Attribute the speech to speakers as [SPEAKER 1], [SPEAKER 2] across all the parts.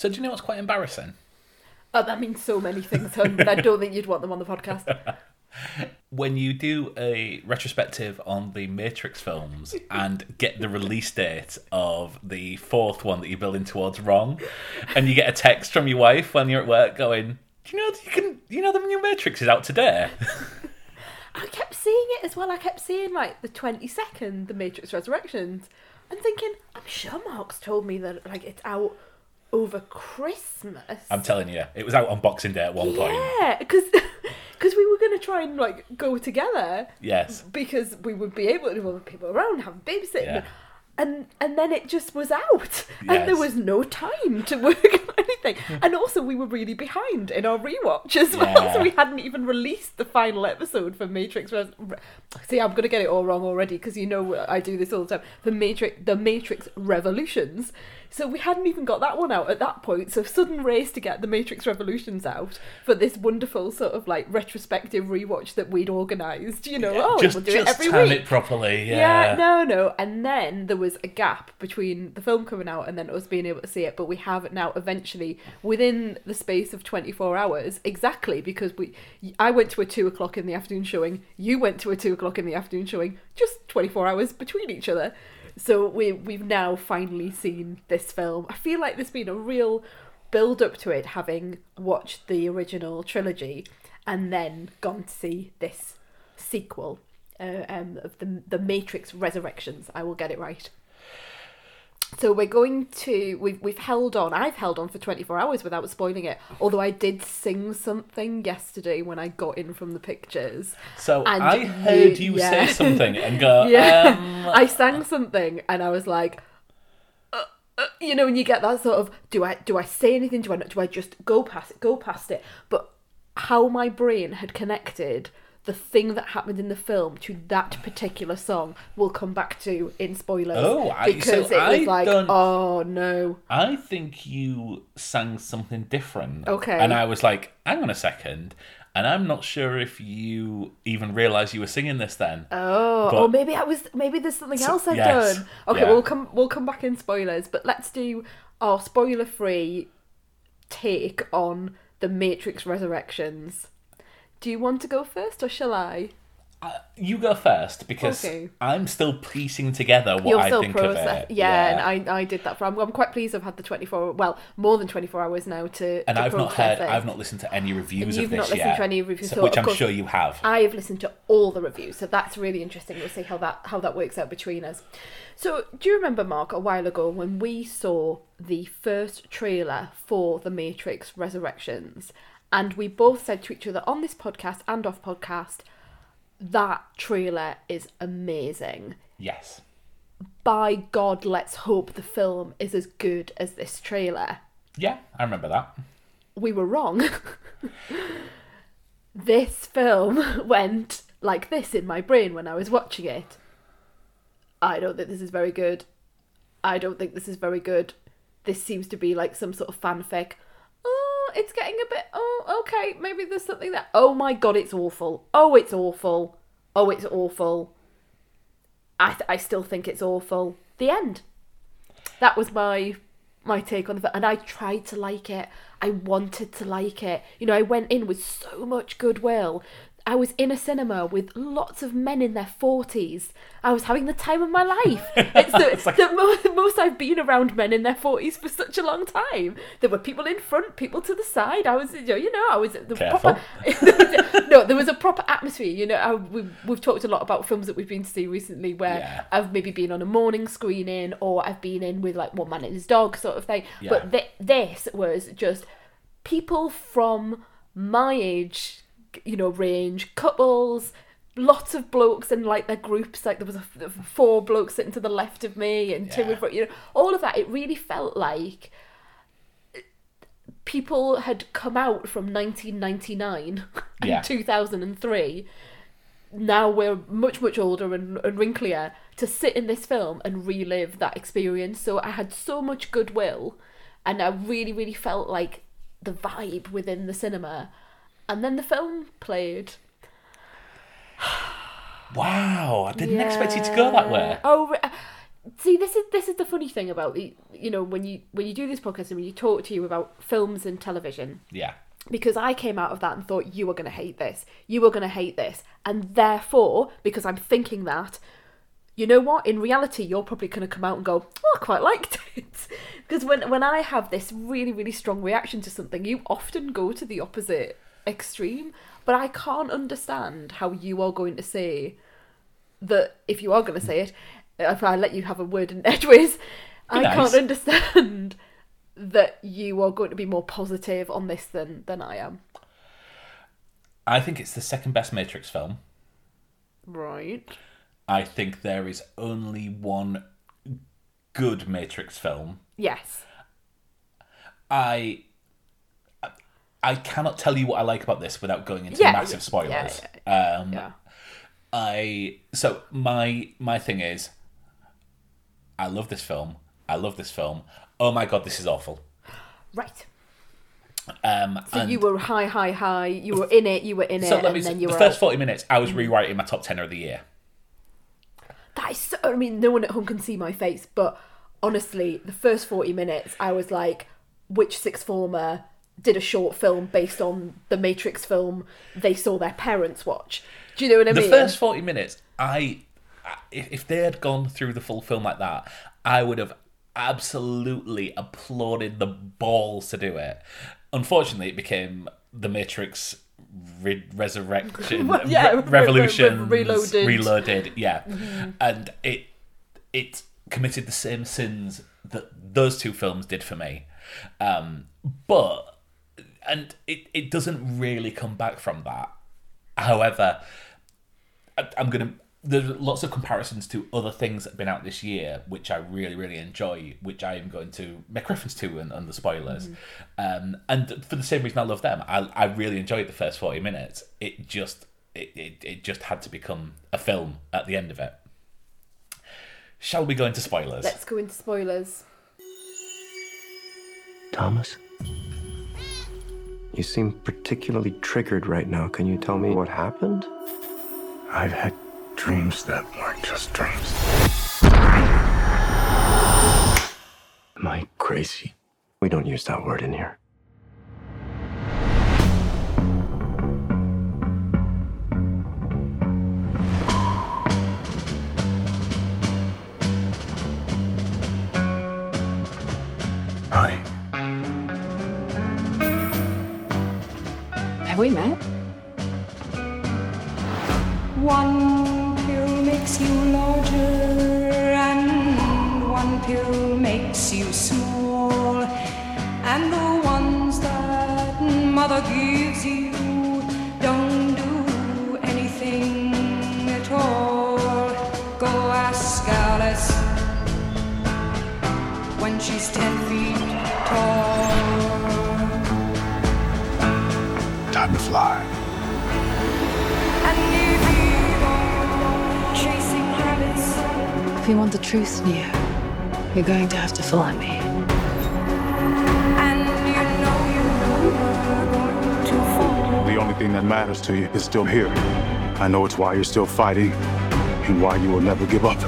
[SPEAKER 1] So do you know what's quite embarrassing?
[SPEAKER 2] Oh, that means so many things, hun, but I don't think you'd want them on the podcast.
[SPEAKER 1] When you do a retrospective on the Matrix films and get the release date of the fourth one that you're building towards wrong, and you get a text from your wife when you're at work going, "Do you know you can? You know the new Matrix is out today."
[SPEAKER 2] I kept seeing it as well. I kept seeing like the twenty second, The Matrix Resurrections, and thinking, I'm sure Mark's told me that like it's out over Christmas.
[SPEAKER 1] I'm telling you, it was out on Boxing Day at one point.
[SPEAKER 2] yeah, because because we were gonna try and like go together
[SPEAKER 1] Yes.
[SPEAKER 2] because we would be able to have people around, have babysitting.
[SPEAKER 1] Yeah.
[SPEAKER 2] And and then it just was out, and there was no time to work on anything. And also, we were really behind in our rewatch as well,
[SPEAKER 1] Yeah.
[SPEAKER 2] so we hadn't even released the final episode for Matrix. Res- See, I'm gonna get it all wrong already because you know I do this all the time. The Matrix, the Matrix Revolutions. So we hadn't even got that one out at that point. So sudden race to get the Matrix Revolutions out for this wonderful sort of like retrospective rewatch that we'd organised. You know, oh,
[SPEAKER 1] just
[SPEAKER 2] we'll do
[SPEAKER 1] just
[SPEAKER 2] it every
[SPEAKER 1] time
[SPEAKER 2] week.
[SPEAKER 1] it properly.
[SPEAKER 2] Yeah.
[SPEAKER 1] Yeah.
[SPEAKER 2] no, no. And then there was a gap between the film coming out and then us being able to see it. But we have it now eventually within the space of 24 hours, exactly because we, I went to a two o'clock in the afternoon showing, you went to a two o'clock in the afternoon showing, just 24 hours between each other. So we we've now finally seen this film. I feel like there's been a real build up to it, having watched the original trilogy and then gone to see this sequel uh, um, of the the Matrix Resurrections. I will get it right. So we're going to we've we've held on. I've held on for 24 hours without spoiling it. Although I did sing something yesterday when I got in from the pictures.
[SPEAKER 1] So
[SPEAKER 2] And
[SPEAKER 1] I heard
[SPEAKER 2] you-
[SPEAKER 1] you
[SPEAKER 2] yeah.
[SPEAKER 1] say something and go,
[SPEAKER 2] Yeah,
[SPEAKER 1] um,
[SPEAKER 2] I sang something and I was like, uh, uh, you know, when you get that sort of, do I do I say anything? Do I not? Do I just go past it? Go past it? But how my brain had connected the thing that happened in the film to that particular song we'll come back to in spoilers.
[SPEAKER 1] Oh, I-
[SPEAKER 2] because
[SPEAKER 1] so
[SPEAKER 2] it was
[SPEAKER 1] I
[SPEAKER 2] like, oh no.
[SPEAKER 1] I think you sang something different.
[SPEAKER 2] Okay.
[SPEAKER 1] And I was like, hang on a second. And I'm not sure if you even realised you were singing this then.
[SPEAKER 2] Oh,
[SPEAKER 1] But-
[SPEAKER 2] or maybe I was. Maybe there's something
[SPEAKER 1] So-
[SPEAKER 2] else I've
[SPEAKER 1] yes,
[SPEAKER 2] done. Okay,
[SPEAKER 1] yeah.
[SPEAKER 2] we'll come. We'll come back in spoilers, but let's do our spoiler-free take on the Matrix Resurrections. Do you want to go first, or shall I?
[SPEAKER 1] Uh, you go first because
[SPEAKER 2] Okay.
[SPEAKER 1] I'm still piecing together what
[SPEAKER 2] You're
[SPEAKER 1] I
[SPEAKER 2] still
[SPEAKER 1] think
[SPEAKER 2] process.
[SPEAKER 1] of it.
[SPEAKER 2] Yeah, and I, I did that for. I'm, I'm quite pleased. I've had the 24. Well, more than 24 hours now to.
[SPEAKER 1] and
[SPEAKER 2] to
[SPEAKER 1] I've not heard,
[SPEAKER 2] it.
[SPEAKER 1] I've not listened to any reviews
[SPEAKER 2] you've
[SPEAKER 1] of this
[SPEAKER 2] not listened
[SPEAKER 1] yet,
[SPEAKER 2] to any reviews,
[SPEAKER 1] so-
[SPEAKER 2] so
[SPEAKER 1] which I'm
[SPEAKER 2] course-
[SPEAKER 1] sure you have.
[SPEAKER 2] I have listened to all the reviews, so that's really interesting. We'll see how that how that works out between us. So, do you remember, Mark, a while ago when we saw the first trailer for The Matrix Resurrections, and we both said to each other on this podcast and off podcast, that trailer is amazing.
[SPEAKER 1] yes.
[SPEAKER 2] By God, let's hope the film is as good as this trailer.
[SPEAKER 1] Yeah, I remember that.
[SPEAKER 2] we were wrong. this film went like this in my brain when I was watching it. I don't think this is very good. I don't think this is very good. This seems to be like some sort of fanfic. It's getting a bit. Oh, okay. Maybe there's something that. Oh my god, it's awful. Oh, it's awful. Oh, it's awful. I I still think it's awful. The end. That was my my take on the film, and I tried to like it. I wanted to like it. You know, I went in with so much goodwill. I was in a cinema with lots of men in their forties. I was having the time of my life. It's the,
[SPEAKER 1] It's like-
[SPEAKER 2] the mo- most I've been around men in their forties for such a long time. There were people in front, people to the side. I was, you know, you know I was the
[SPEAKER 1] Careful.
[SPEAKER 2] proper. no, there was a proper atmosphere. You know, I, we've, we've talked a lot about films that we've been to see recently where
[SPEAKER 1] Yeah.
[SPEAKER 2] I've maybe been on a morning screening or I've been in with like one man and his dog sort of thing.
[SPEAKER 1] Yeah.
[SPEAKER 2] But th- this was just people from my age, you know, range, couples, lots of blokes and like their groups. Like there was a, four blokes sitting to the left of me and two in front. You know, all of that. It really felt like people had come out from 1999 and 2003 now we're much much older and, and wrinklier to sit in this film and relive that experience so i had so much goodwill and i really really felt like the vibe within the cinema and then the film played
[SPEAKER 1] Wow, I didn't expect you to go that way.
[SPEAKER 2] Oh, see this is this is the funny thing about the you know when you when you do this podcast and when you talk to you about films and television
[SPEAKER 1] Yeah.
[SPEAKER 2] because I came out of that and thought you were going to hate this, you were going to hate this, and therefore because I'm thinking that, you know what? In reality, you're probably going to come out and go, "Oh, I quite liked it," because when when I have this really really strong reaction to something, you often go to the opposite extreme. But I can't understand how you are going to say that if you are going to say it, if I let you have a word in edgeways, I
[SPEAKER 1] nice.
[SPEAKER 2] can't understand that you are going to be more positive on this than than I am.
[SPEAKER 1] I think it's the second best Matrix film.
[SPEAKER 2] Right.
[SPEAKER 1] I think there is only one good Matrix film.
[SPEAKER 2] Yes.
[SPEAKER 1] I I cannot tell you what I like about this without going into
[SPEAKER 2] Yeah,
[SPEAKER 1] massive
[SPEAKER 2] yeah,
[SPEAKER 1] spoilers.
[SPEAKER 2] yeah,
[SPEAKER 1] Um,
[SPEAKER 2] Yeah.
[SPEAKER 1] I so my my thing is, I love this film. I love this film. Oh my god, this is awful.
[SPEAKER 2] Right.
[SPEAKER 1] Um,
[SPEAKER 2] So
[SPEAKER 1] and
[SPEAKER 2] you were high, high, high. You were in it. You were in it,
[SPEAKER 1] so let
[SPEAKER 2] and
[SPEAKER 1] me. The first
[SPEAKER 2] out.
[SPEAKER 1] forty minutes, I was rewriting my top ten of the year.
[SPEAKER 2] That is so. I mean, no one at home can see my face, but honestly, the first forty minutes, I was like, which sixth former did a short film based on the Matrix film they saw their parents watch? Do you know what I mean?
[SPEAKER 1] The first forty minutes, I if, if they had gone through the full film like that, I would have absolutely applauded the balls to do it. Unfortunately, it became the Matrix re- Resurrection,
[SPEAKER 2] Well, yeah,
[SPEAKER 1] Re-
[SPEAKER 2] re- re-
[SPEAKER 1] Revolution,
[SPEAKER 2] Reloaded.
[SPEAKER 1] Reloaded, yeah, and it it committed the same sins that those two films did for me, um, but and it it doesn't really come back from that. However, I- I'm gonna. There's lots of comparisons to other things that have been out this year, which I really, really enjoy, which I am going to make reference to in, in the spoilers. Um, and for the same reason I love them, I, I really enjoyed the first 40 minutes. It just it, it, it just had to become a film at the end of it. Shall we go into spoilers?
[SPEAKER 2] Let's go into spoilers.
[SPEAKER 3] Thomas? You seem particularly triggered right now. Can you tell me what happened?
[SPEAKER 4] I've had dreams that weren't just dreams.
[SPEAKER 3] Am I crazy? We don't use that word in here.
[SPEAKER 5] We met?
[SPEAKER 6] One pill makes you larger, and one pill makes you small. And the ones that mother gives you don't do anything at all. Go ask Alice when she's ten If you
[SPEAKER 5] want the truth, Neo, you're going to have to follow me.
[SPEAKER 6] And you know you're to fall.
[SPEAKER 4] The only thing that matters to you is still here. I know it's why you're still fighting and why you will never give up.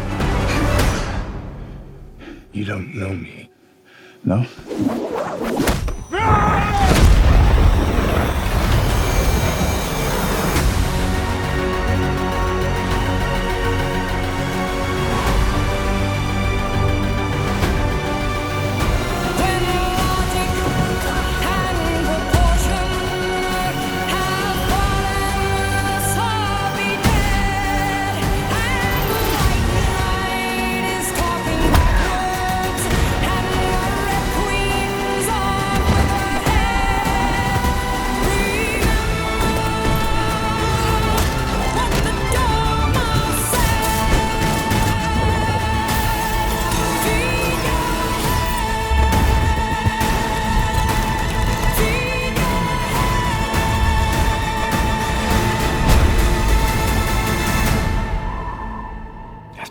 [SPEAKER 4] You don't know me. No?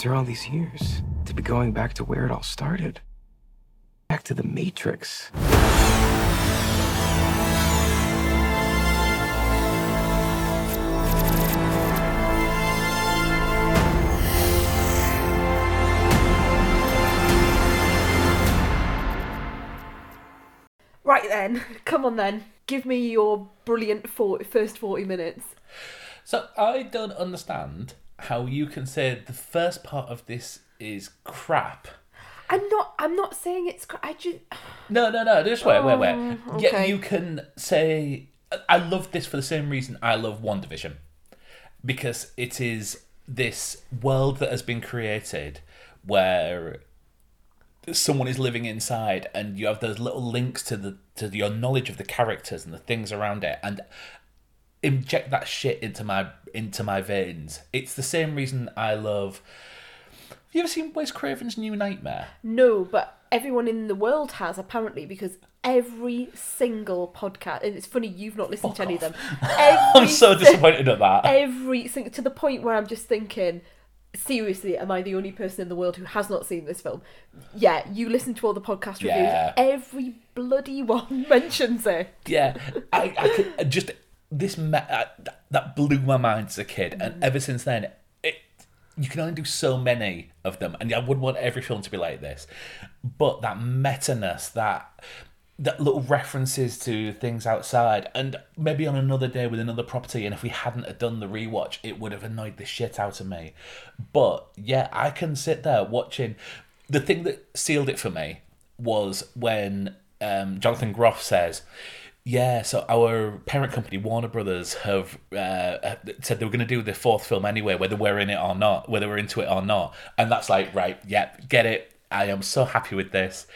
[SPEAKER 3] after all these years, to be going back to where it all started. Back to the Matrix.
[SPEAKER 2] Right then, come on then. Give me your brilliant 40, first 40 minutes.
[SPEAKER 1] So I don't understand how you can say the first part of this is crap.
[SPEAKER 2] I'm not I'm not saying it's cra- I just
[SPEAKER 1] No, no, no. Just wait, wait, wait.
[SPEAKER 2] Oh,
[SPEAKER 1] yeah,
[SPEAKER 2] okay.
[SPEAKER 1] you can say I love this for the same reason I love WandaVision, because it is this world that has been created where someone is living inside, and you have those little links to the to your knowledge of the characters and the things around it, and inject that shit into my into my veins. It's the same reason I love. Have you ever seen Wes Craven's New Nightmare?
[SPEAKER 2] no, but everyone in the world has apparently because every single podcast and it's funny you've not listened to any of them.
[SPEAKER 1] I'm so disappointed at that.
[SPEAKER 2] Every single to the point where I'm just thinking seriously am I the only person in the world who has not seen this film? Yeah, you listen to all the podcast reviews.
[SPEAKER 1] Yeah.
[SPEAKER 2] Every bloody one mentions it.
[SPEAKER 1] Yeah, I, I could I just this me- uh, that blew my mind as a kid, and ever since then, it you can only do so many of them, and I would want every film to be like this. But that meta-ness, that that little references to things outside, and maybe on another day with another property, and if we hadn't done the rewatch, it would have annoyed the shit out of me. But yeah, I can sit there watching. The thing that sealed it for me was when um, Jonathan Groff says, "Yeah, so our parent company Warner Brothers have uh, said they were going to do the fourth film anyway, whether we're in it or not, whether we're into it or not." And that's like, right, yep, get it. I am so happy with this.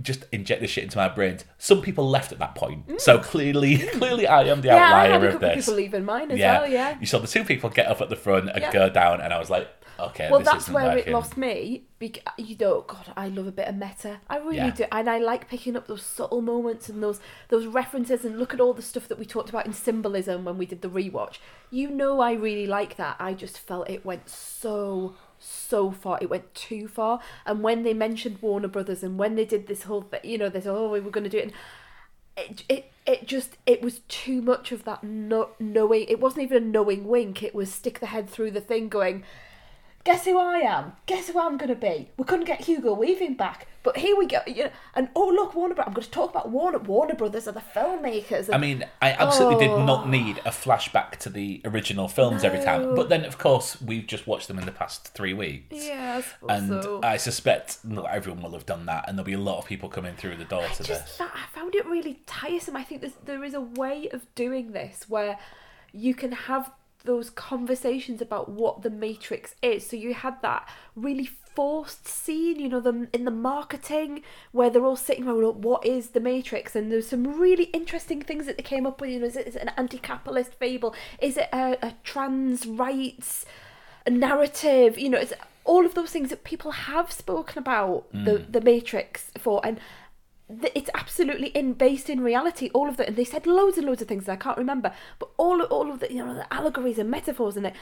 [SPEAKER 1] Just inject this shit into my brains. Some people left at that point, so clearly, clearly, I am the
[SPEAKER 2] Mm. Yeah, I
[SPEAKER 1] outlier
[SPEAKER 2] had a
[SPEAKER 1] of
[SPEAKER 2] couple of
[SPEAKER 1] this.
[SPEAKER 2] people leaving mine as well, yeah.
[SPEAKER 1] You saw the two people get up at the front and
[SPEAKER 2] Yeah.
[SPEAKER 1] go down, and I was like, okay,
[SPEAKER 2] Well,
[SPEAKER 1] this
[SPEAKER 2] that's where
[SPEAKER 1] working.
[SPEAKER 2] it lost me. Bec- you know, God, I love a bit of meta. I really
[SPEAKER 1] Yeah.
[SPEAKER 2] do, and I like picking up those subtle moments and those those references. And look at all the stuff that we talked about in symbolism when we did the rewatch. You know, I really like that. I just felt it went so so far. It went too far. And when they mentioned Warner Brothers and when they did this whole thing, you know, this oh we were going to do it. And, it, it it just it was too much of that no, knowing it wasn't even a knowing wink it was stick the head through the thing going guess who I am guess who I'm gonna be we couldn't get Hugo Weaving back but here we go you know and oh look Warner Bros I'm going to talk about Warner Warner Brothers are the filmmakers and
[SPEAKER 1] I mean, I absolutely did
[SPEAKER 2] Oh.
[SPEAKER 1] not need a flashback to the original films every time. But then, of course, we've just watched them in the past three weeks.
[SPEAKER 2] yeah
[SPEAKER 1] And
[SPEAKER 2] so.
[SPEAKER 1] I suspect not everyone will have done that, and there'll be a lot of people coming through the door to
[SPEAKER 2] just
[SPEAKER 1] this.
[SPEAKER 2] that I found it really tiresome. I think there is a way of doing this where you can have those conversations about what the Matrix is. So you had that really forced scene, you know, the in the marketing where they're all sitting around, "Look, what is the Matrix? And there's some really interesting things that they came up with. You know, is it, is it an anti-capitalist fable? Is it a, a trans rights? narrative you know it's all of those things that people have spoken about the mm. the matrix for and it's absolutely in based in reality all of that and they said loads and loads of things that i can't remember but all all of the you know the allegories and metaphors in it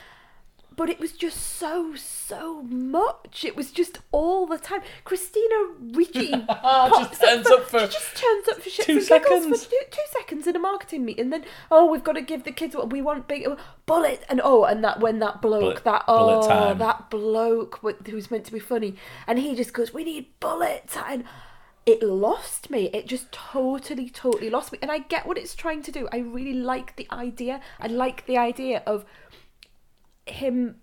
[SPEAKER 2] but it was just so so much. It was just all the time. Christina ricci pops
[SPEAKER 1] turns up for
[SPEAKER 2] she just turns up for shit
[SPEAKER 1] two seconds.
[SPEAKER 2] for two, two seconds in a marketing meeting and then oh we've got to give the kids what we want big bullet and oh and that when that bloke
[SPEAKER 1] Bullet-
[SPEAKER 2] that oh that bloke who's meant to be funny and he just goes we need bullet time it lost me. It just totally totally lost me. And i get what it's trying to do. I really like the idea. I like the idea of him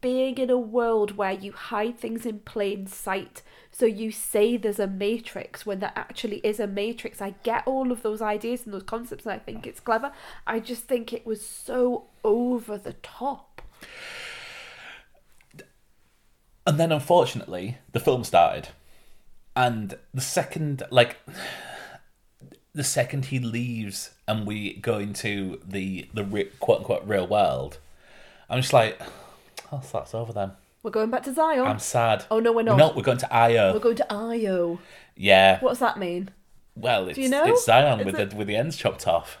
[SPEAKER 2] being in a world where you hide things in plain sight. So you say there's a matrix when there actually is a matrix. I get all of those ideas and those concepts and i think it's clever. I just think it was so over the top.
[SPEAKER 1] And then, unfortunately, the film started, and the second, like, the second he leaves and we go into the the re- quote unquote real world, I'm just like, oh, so that's over then.
[SPEAKER 2] we're going back to zion
[SPEAKER 1] I'm sad.
[SPEAKER 2] Oh, no, we're not.
[SPEAKER 1] No, we're going to Io.
[SPEAKER 2] we're going to io
[SPEAKER 1] yeah.
[SPEAKER 2] what does that mean
[SPEAKER 1] Well, it's
[SPEAKER 2] you know?
[SPEAKER 1] it's Zion
[SPEAKER 2] Is
[SPEAKER 1] with
[SPEAKER 2] it-
[SPEAKER 1] the with the ends chopped off.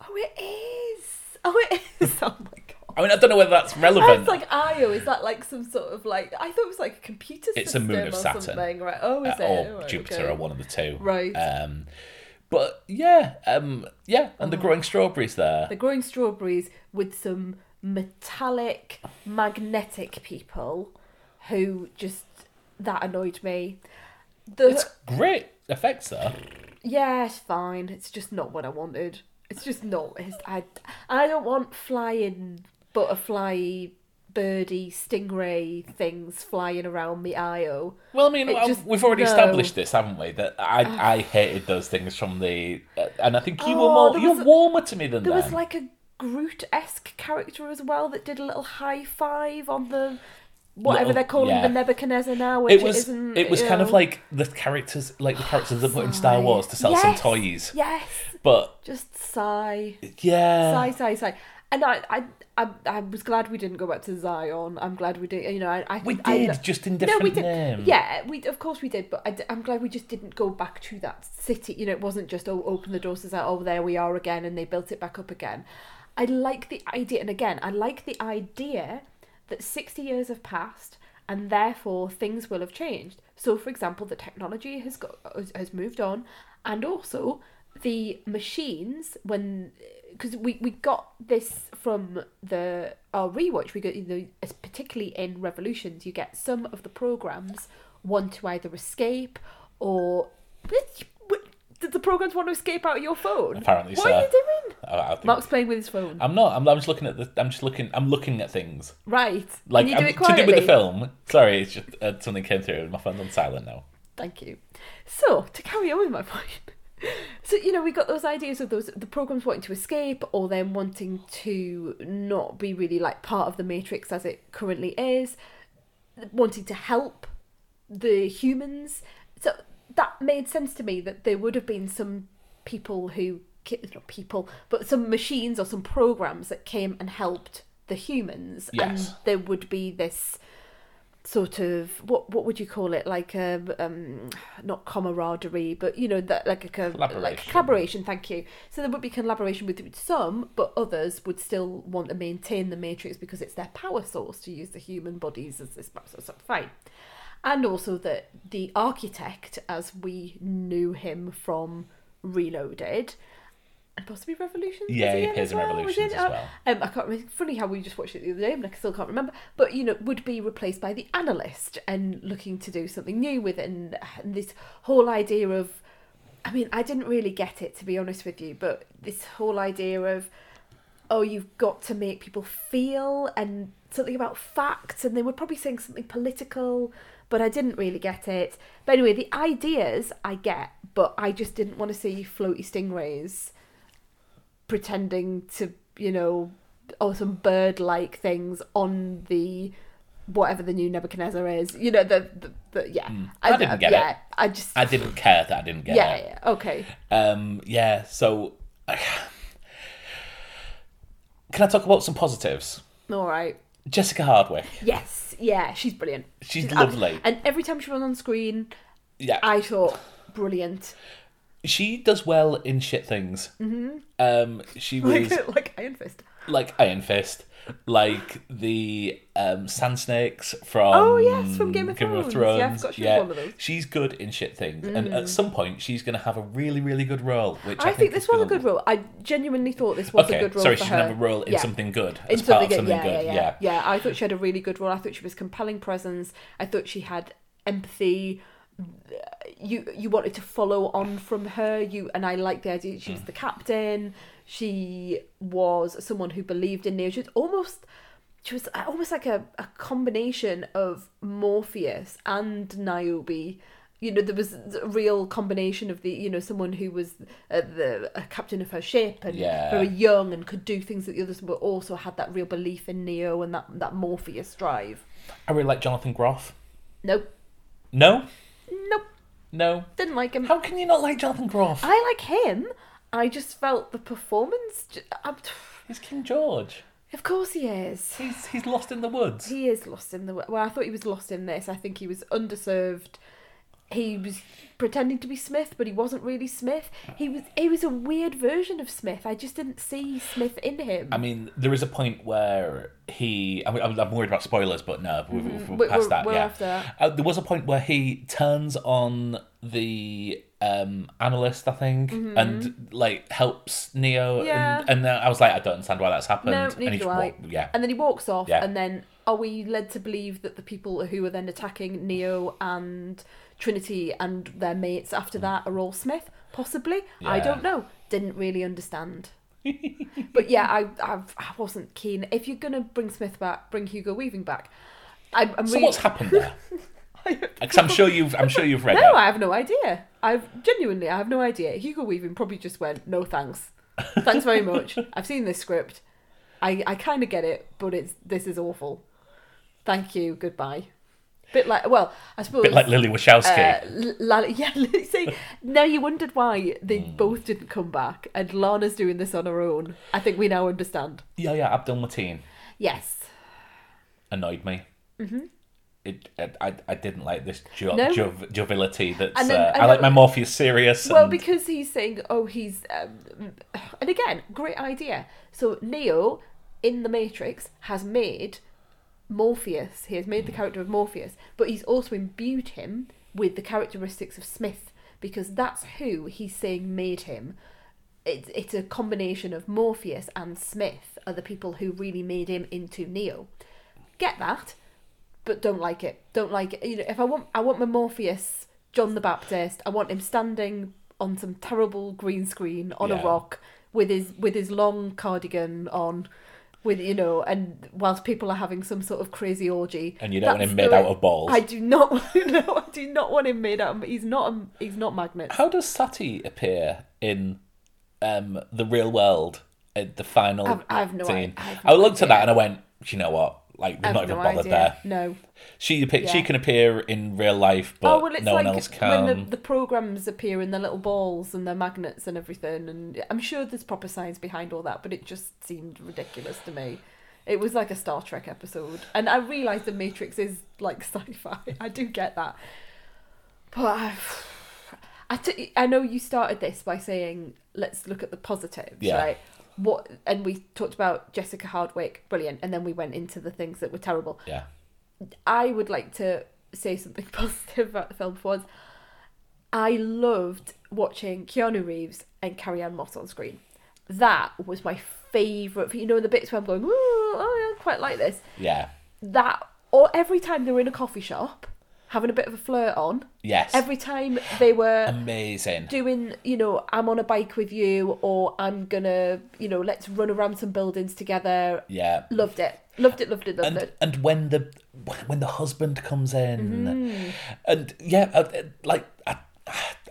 [SPEAKER 2] oh it is oh it is oh my god
[SPEAKER 1] I mean, I don't know whether that's relevant.
[SPEAKER 2] It's like Io. Is that like some sort of like? I thought it was like a computer system
[SPEAKER 1] It's a moon of
[SPEAKER 2] or
[SPEAKER 1] Saturn.
[SPEAKER 2] something, right? Oh, is
[SPEAKER 1] uh,
[SPEAKER 2] it?
[SPEAKER 1] or
[SPEAKER 2] Right,
[SPEAKER 1] Jupiter,
[SPEAKER 2] okay.
[SPEAKER 1] or one of the two.
[SPEAKER 2] Right.
[SPEAKER 1] Um, but yeah, um, yeah, and the growing strawberries there.
[SPEAKER 2] They're growing strawberries with some metallic, magnetic people who just that annoyed me. The
[SPEAKER 1] It's great effects though.
[SPEAKER 2] Yeah, it's fine. It's just not what I wanted. It's just not. It's, I I don't want flying butterfly, birdie, stingray things flying around the IO.
[SPEAKER 1] Well, I mean,
[SPEAKER 2] It
[SPEAKER 1] uh,
[SPEAKER 2] just-
[SPEAKER 1] we've already
[SPEAKER 2] no.
[SPEAKER 1] established this, haven't we? That I, I hated those things from the, uh, and I think you were
[SPEAKER 2] Oh,
[SPEAKER 1] more, you're
[SPEAKER 2] was
[SPEAKER 1] warmer to me than that.
[SPEAKER 2] There
[SPEAKER 1] them.
[SPEAKER 2] was like a Groot esque character as well that did a little high five on the whatever
[SPEAKER 1] Little-
[SPEAKER 2] they're calling
[SPEAKER 1] yeah.
[SPEAKER 2] the Nebuchadnezzar now. Which
[SPEAKER 1] it was,
[SPEAKER 2] isn't,
[SPEAKER 1] it was
[SPEAKER 2] you
[SPEAKER 1] kind of like the characters, like the characters they put in Star Wars to sell some toys.
[SPEAKER 2] Yes,
[SPEAKER 1] But
[SPEAKER 2] just sigh.
[SPEAKER 1] yeah,
[SPEAKER 2] sigh, sigh, sigh. And I, I, I, I was glad we didn't go back to Zion. I'm glad we did. You know, I, I
[SPEAKER 1] we
[SPEAKER 2] think- I-
[SPEAKER 1] did just in
[SPEAKER 2] no,
[SPEAKER 1] different
[SPEAKER 2] we did.
[SPEAKER 1] names.
[SPEAKER 2] Yeah, we of course we did. But I, am glad we just didn't go back to that city. You know, it wasn't just oh, open the doors and say, oh, there we are again, and they built it back up again. I like the idea, and again, I like the idea that 60 years have passed, and therefore things will have changed. So, for example, the technology has got has moved on, and also the machines when because we, we got this from the our rewatch we got you know particularly in revolutions you get some of the programs want to either escape or did the programs want to escape out of your phone
[SPEAKER 1] Apparently
[SPEAKER 2] what
[SPEAKER 1] so.
[SPEAKER 2] are you doing
[SPEAKER 1] I, I
[SPEAKER 2] mark's playing with his phone
[SPEAKER 1] I'm not. I'm, I'm just looking at the. I'm just looking. I'm looking at things.
[SPEAKER 2] right
[SPEAKER 1] Like
[SPEAKER 2] Can you do
[SPEAKER 1] I'm-
[SPEAKER 2] it
[SPEAKER 1] to do with the film. Sorry, it's just uh, something came through. My phone's on silent now.
[SPEAKER 2] Thank you. So to carry on with my point, so you know we got those ideas of those the programs wanting to escape or then wanting to not be really like part of the matrix as it currently is, wanting to help the humans. So that made sense to me that there would have been some people who not people but some machines or some programs that came and helped the humans
[SPEAKER 1] Yes.
[SPEAKER 2] and there would be this sort of what what would you call it? Like a um not camaraderie but you know that like a co- like
[SPEAKER 1] Collaboration.
[SPEAKER 2] collaboration thank you. So there would be collaboration with with some but others would still want to maintain the matrix because it's their power source to use the human bodies as this power source so fine. And also that the architect as we knew him from reloaded and possibly revolutions
[SPEAKER 1] Yeah, he appears in
[SPEAKER 2] well?
[SPEAKER 1] Revolutions as
[SPEAKER 2] Uh,
[SPEAKER 1] well.
[SPEAKER 2] um, I can't remember. Funny how we just watched it the other day, and I still can't remember. But you know, would be replaced by the analyst and looking to do something new with it, and, and this whole idea of. I mean, I didn't really get it to be honest with you, but this whole idea of, oh, you've got to make people feel and something about facts, and they were probably saying something political, but I didn't really get it. But anyway, the ideas I get, but I just didn't want to see floaty stingrays pretending to, you know, or some bird-like things on the whatever the new Nebuchadnezzar is. You know, the, the, the yeah.
[SPEAKER 1] Hmm. I didn't get it.
[SPEAKER 2] I just
[SPEAKER 1] I didn't care that I didn't get
[SPEAKER 2] yeah,
[SPEAKER 1] it.
[SPEAKER 2] yeah, okay.
[SPEAKER 1] Um, yeah. So, can I talk about some positives?
[SPEAKER 2] All right.
[SPEAKER 1] Jessica Henwick.
[SPEAKER 2] Yes, yeah, she's brilliant.
[SPEAKER 1] She's
[SPEAKER 2] abs-
[SPEAKER 1] lovely.
[SPEAKER 2] and every time she was on screen,
[SPEAKER 1] Yeah.
[SPEAKER 2] I thought brilliant.
[SPEAKER 1] She does well in shit things. Mm-hmm. Um, she was
[SPEAKER 2] Like like Iron Fist.
[SPEAKER 1] like Iron Fist, like the um, Sand Snakes from
[SPEAKER 2] Oh, yes, from Game of Thrones. Yeah, I forgot she was one of those. Mm.
[SPEAKER 1] She's good in shit things, and at some point she's going to have a really, really good role. Which I,
[SPEAKER 2] I, think this was a good role. I genuinely thought this was
[SPEAKER 1] Okay,
[SPEAKER 2] a good role
[SPEAKER 1] sorry,
[SPEAKER 2] for
[SPEAKER 1] she's
[SPEAKER 2] her.
[SPEAKER 1] going to have a role in
[SPEAKER 2] Yeah.
[SPEAKER 1] something good
[SPEAKER 2] in
[SPEAKER 1] of
[SPEAKER 2] something,
[SPEAKER 1] something
[SPEAKER 2] yeah,
[SPEAKER 1] good.
[SPEAKER 2] yeah, yeah, yeah. I thought she had a really good role. I thought she was compelling presence. I thought she had empathy. You you wanted to follow on from her. You and I liked the idea. She was the captain. She was someone who believed in Neo. She was almost she was almost like a, a combination of Morpheus and Niobe. You know, there was a real combination of the, you know, someone who was uh, the a captain of her ship and
[SPEAKER 1] Yeah.
[SPEAKER 2] very young and could do things that the others, but also had that real belief in Neo and that that Morpheus drive.
[SPEAKER 1] I really like Jonathan Groff.
[SPEAKER 2] Nope,
[SPEAKER 1] No,
[SPEAKER 2] nope,
[SPEAKER 1] no.
[SPEAKER 2] didn't like him.
[SPEAKER 1] How can you not like Jonathan Groff?
[SPEAKER 2] I like him. I just felt the performance. j- I'm-
[SPEAKER 1] He's King George.
[SPEAKER 2] Of course he is.
[SPEAKER 1] He's he's lost in the woods.
[SPEAKER 2] He is lost in the well. I thought he was lost in this. I think he was underserved. He was pretending to be Smith, but he wasn't really Smith. He was he was a weird version of Smith. I just didn't see Smith in him.
[SPEAKER 1] I mean, there is a point where he. I mean, I'm I'm worried about spoilers, but no, we're, we're,
[SPEAKER 2] We're-
[SPEAKER 1] we're past
[SPEAKER 2] we're-
[SPEAKER 1] that.
[SPEAKER 2] we're
[SPEAKER 1] yeah,
[SPEAKER 2] after that.
[SPEAKER 1] Uh, there was a point where he turns on the um, analyst, I think, and like helps Neo.
[SPEAKER 2] Mm-hmm. Yeah.
[SPEAKER 1] And, and then I was like, I don't understand why that's happened.
[SPEAKER 2] no,
[SPEAKER 1] and he
[SPEAKER 2] do
[SPEAKER 1] just
[SPEAKER 2] I.
[SPEAKER 1] yeah.
[SPEAKER 2] And then he walks off,
[SPEAKER 1] Yeah.
[SPEAKER 2] and then are we led to believe that the people who are then attacking Neo and Trinity and their mates after
[SPEAKER 1] Mm.
[SPEAKER 2] that are all Smith? Possibly. I don't know. Didn't really understand. but yeah, I, I I wasn't keen. If you're gonna bring Smith back, bring Hugo Weaving back. I, I'm
[SPEAKER 1] So
[SPEAKER 2] really.
[SPEAKER 1] what's happened there? Because I'm sure you've I'm sure you've read
[SPEAKER 2] No,
[SPEAKER 1] it.
[SPEAKER 2] I have no idea. I've genuinely, I have no idea. Hugo Weaving probably just went, no thanks, thanks very much. I've seen this script. I I kind of get it, but it's this is awful. Thank you, goodbye. Bit like, well, I suppose.
[SPEAKER 1] bit like Lily Wachowski.
[SPEAKER 2] Uh, yeah, see, now you wondered why they
[SPEAKER 1] Hmm.
[SPEAKER 2] both didn't come back, and Lana's doing this on her own. I think we now understand.
[SPEAKER 1] yeah, yeah. Abdul Mateen
[SPEAKER 2] Yes.
[SPEAKER 1] annoyed me. Mm-hmm. It, I, I didn't like this jo-
[SPEAKER 2] No.
[SPEAKER 1] jov- joviality. That's
[SPEAKER 2] then-
[SPEAKER 1] uh, I like my Morpheus serious.
[SPEAKER 2] Well,
[SPEAKER 1] and-
[SPEAKER 2] because he's saying, oh, he's. Um, and again, great idea. So, Neo in The Matrix has made Morpheus. He has made the character of Morpheus, but he's also imbued him with the characteristics of Smith because that's who he's saying made him. It's, it's a combination of Morpheus and Smith are the people who really made him into Neo. Get that, but don't like it. Don't like it. You know, if I want, I want my Morpheus, John the Baptist. I want him standing on some terrible green screen on
[SPEAKER 1] Yeah.
[SPEAKER 2] a rock with his with his long cardigan on, with you know, and whilst people are having some sort of crazy orgy.
[SPEAKER 1] And you don't want him made
[SPEAKER 2] the-
[SPEAKER 1] out of balls.
[SPEAKER 2] I do not. No, I do not want him made out. Of, he's not. A, he's not magnet.
[SPEAKER 1] How does Sati appear in um, the real world at the final
[SPEAKER 2] I've- I have no
[SPEAKER 1] scene?
[SPEAKER 2] i- I
[SPEAKER 1] I looked at that and I went, you know what? Like, they're not even
[SPEAKER 2] no
[SPEAKER 1] bothered
[SPEAKER 2] idea.
[SPEAKER 1] there.
[SPEAKER 2] No.
[SPEAKER 1] She appear- she can appear in real life, but
[SPEAKER 2] oh well, it's
[SPEAKER 1] no
[SPEAKER 2] like
[SPEAKER 1] one else
[SPEAKER 2] when
[SPEAKER 1] can.
[SPEAKER 2] the, the programs appear in the little balls and their magnets and everything, and I'm sure there's proper science behind all that, but it just seemed ridiculous to me. It was like a Star Trek episode, and I realise the Matrix is like sci-fi. I do get that, but I've, I t- I know you started this by saying let's look at the positives,
[SPEAKER 1] Yeah.
[SPEAKER 2] right? What and we talked about Jessica Henwick, brilliant, and then we went into the things that were terrible.
[SPEAKER 1] yeah,
[SPEAKER 2] I would like to say something positive about the film for once. I loved watching Keanu Reeves and Carrie Ann Moss on screen. That was my favourite. You know, the bits where I'm going, oh, I quite like this.
[SPEAKER 1] yeah,
[SPEAKER 2] That, or every time they were in a coffee shop, having a bit of a flirt on.
[SPEAKER 1] yes.
[SPEAKER 2] Every time they were
[SPEAKER 1] Amazing.
[SPEAKER 2] doing, you know, I'm on a bike with you, or I'm gonna, you know, let's run around some buildings together.
[SPEAKER 1] Yeah.
[SPEAKER 2] Loved it. Loved it, loved it, loved
[SPEAKER 1] and
[SPEAKER 2] it.
[SPEAKER 1] and when the when the husband comes in
[SPEAKER 2] Mm-hmm.
[SPEAKER 1] and yeah uh, like uh,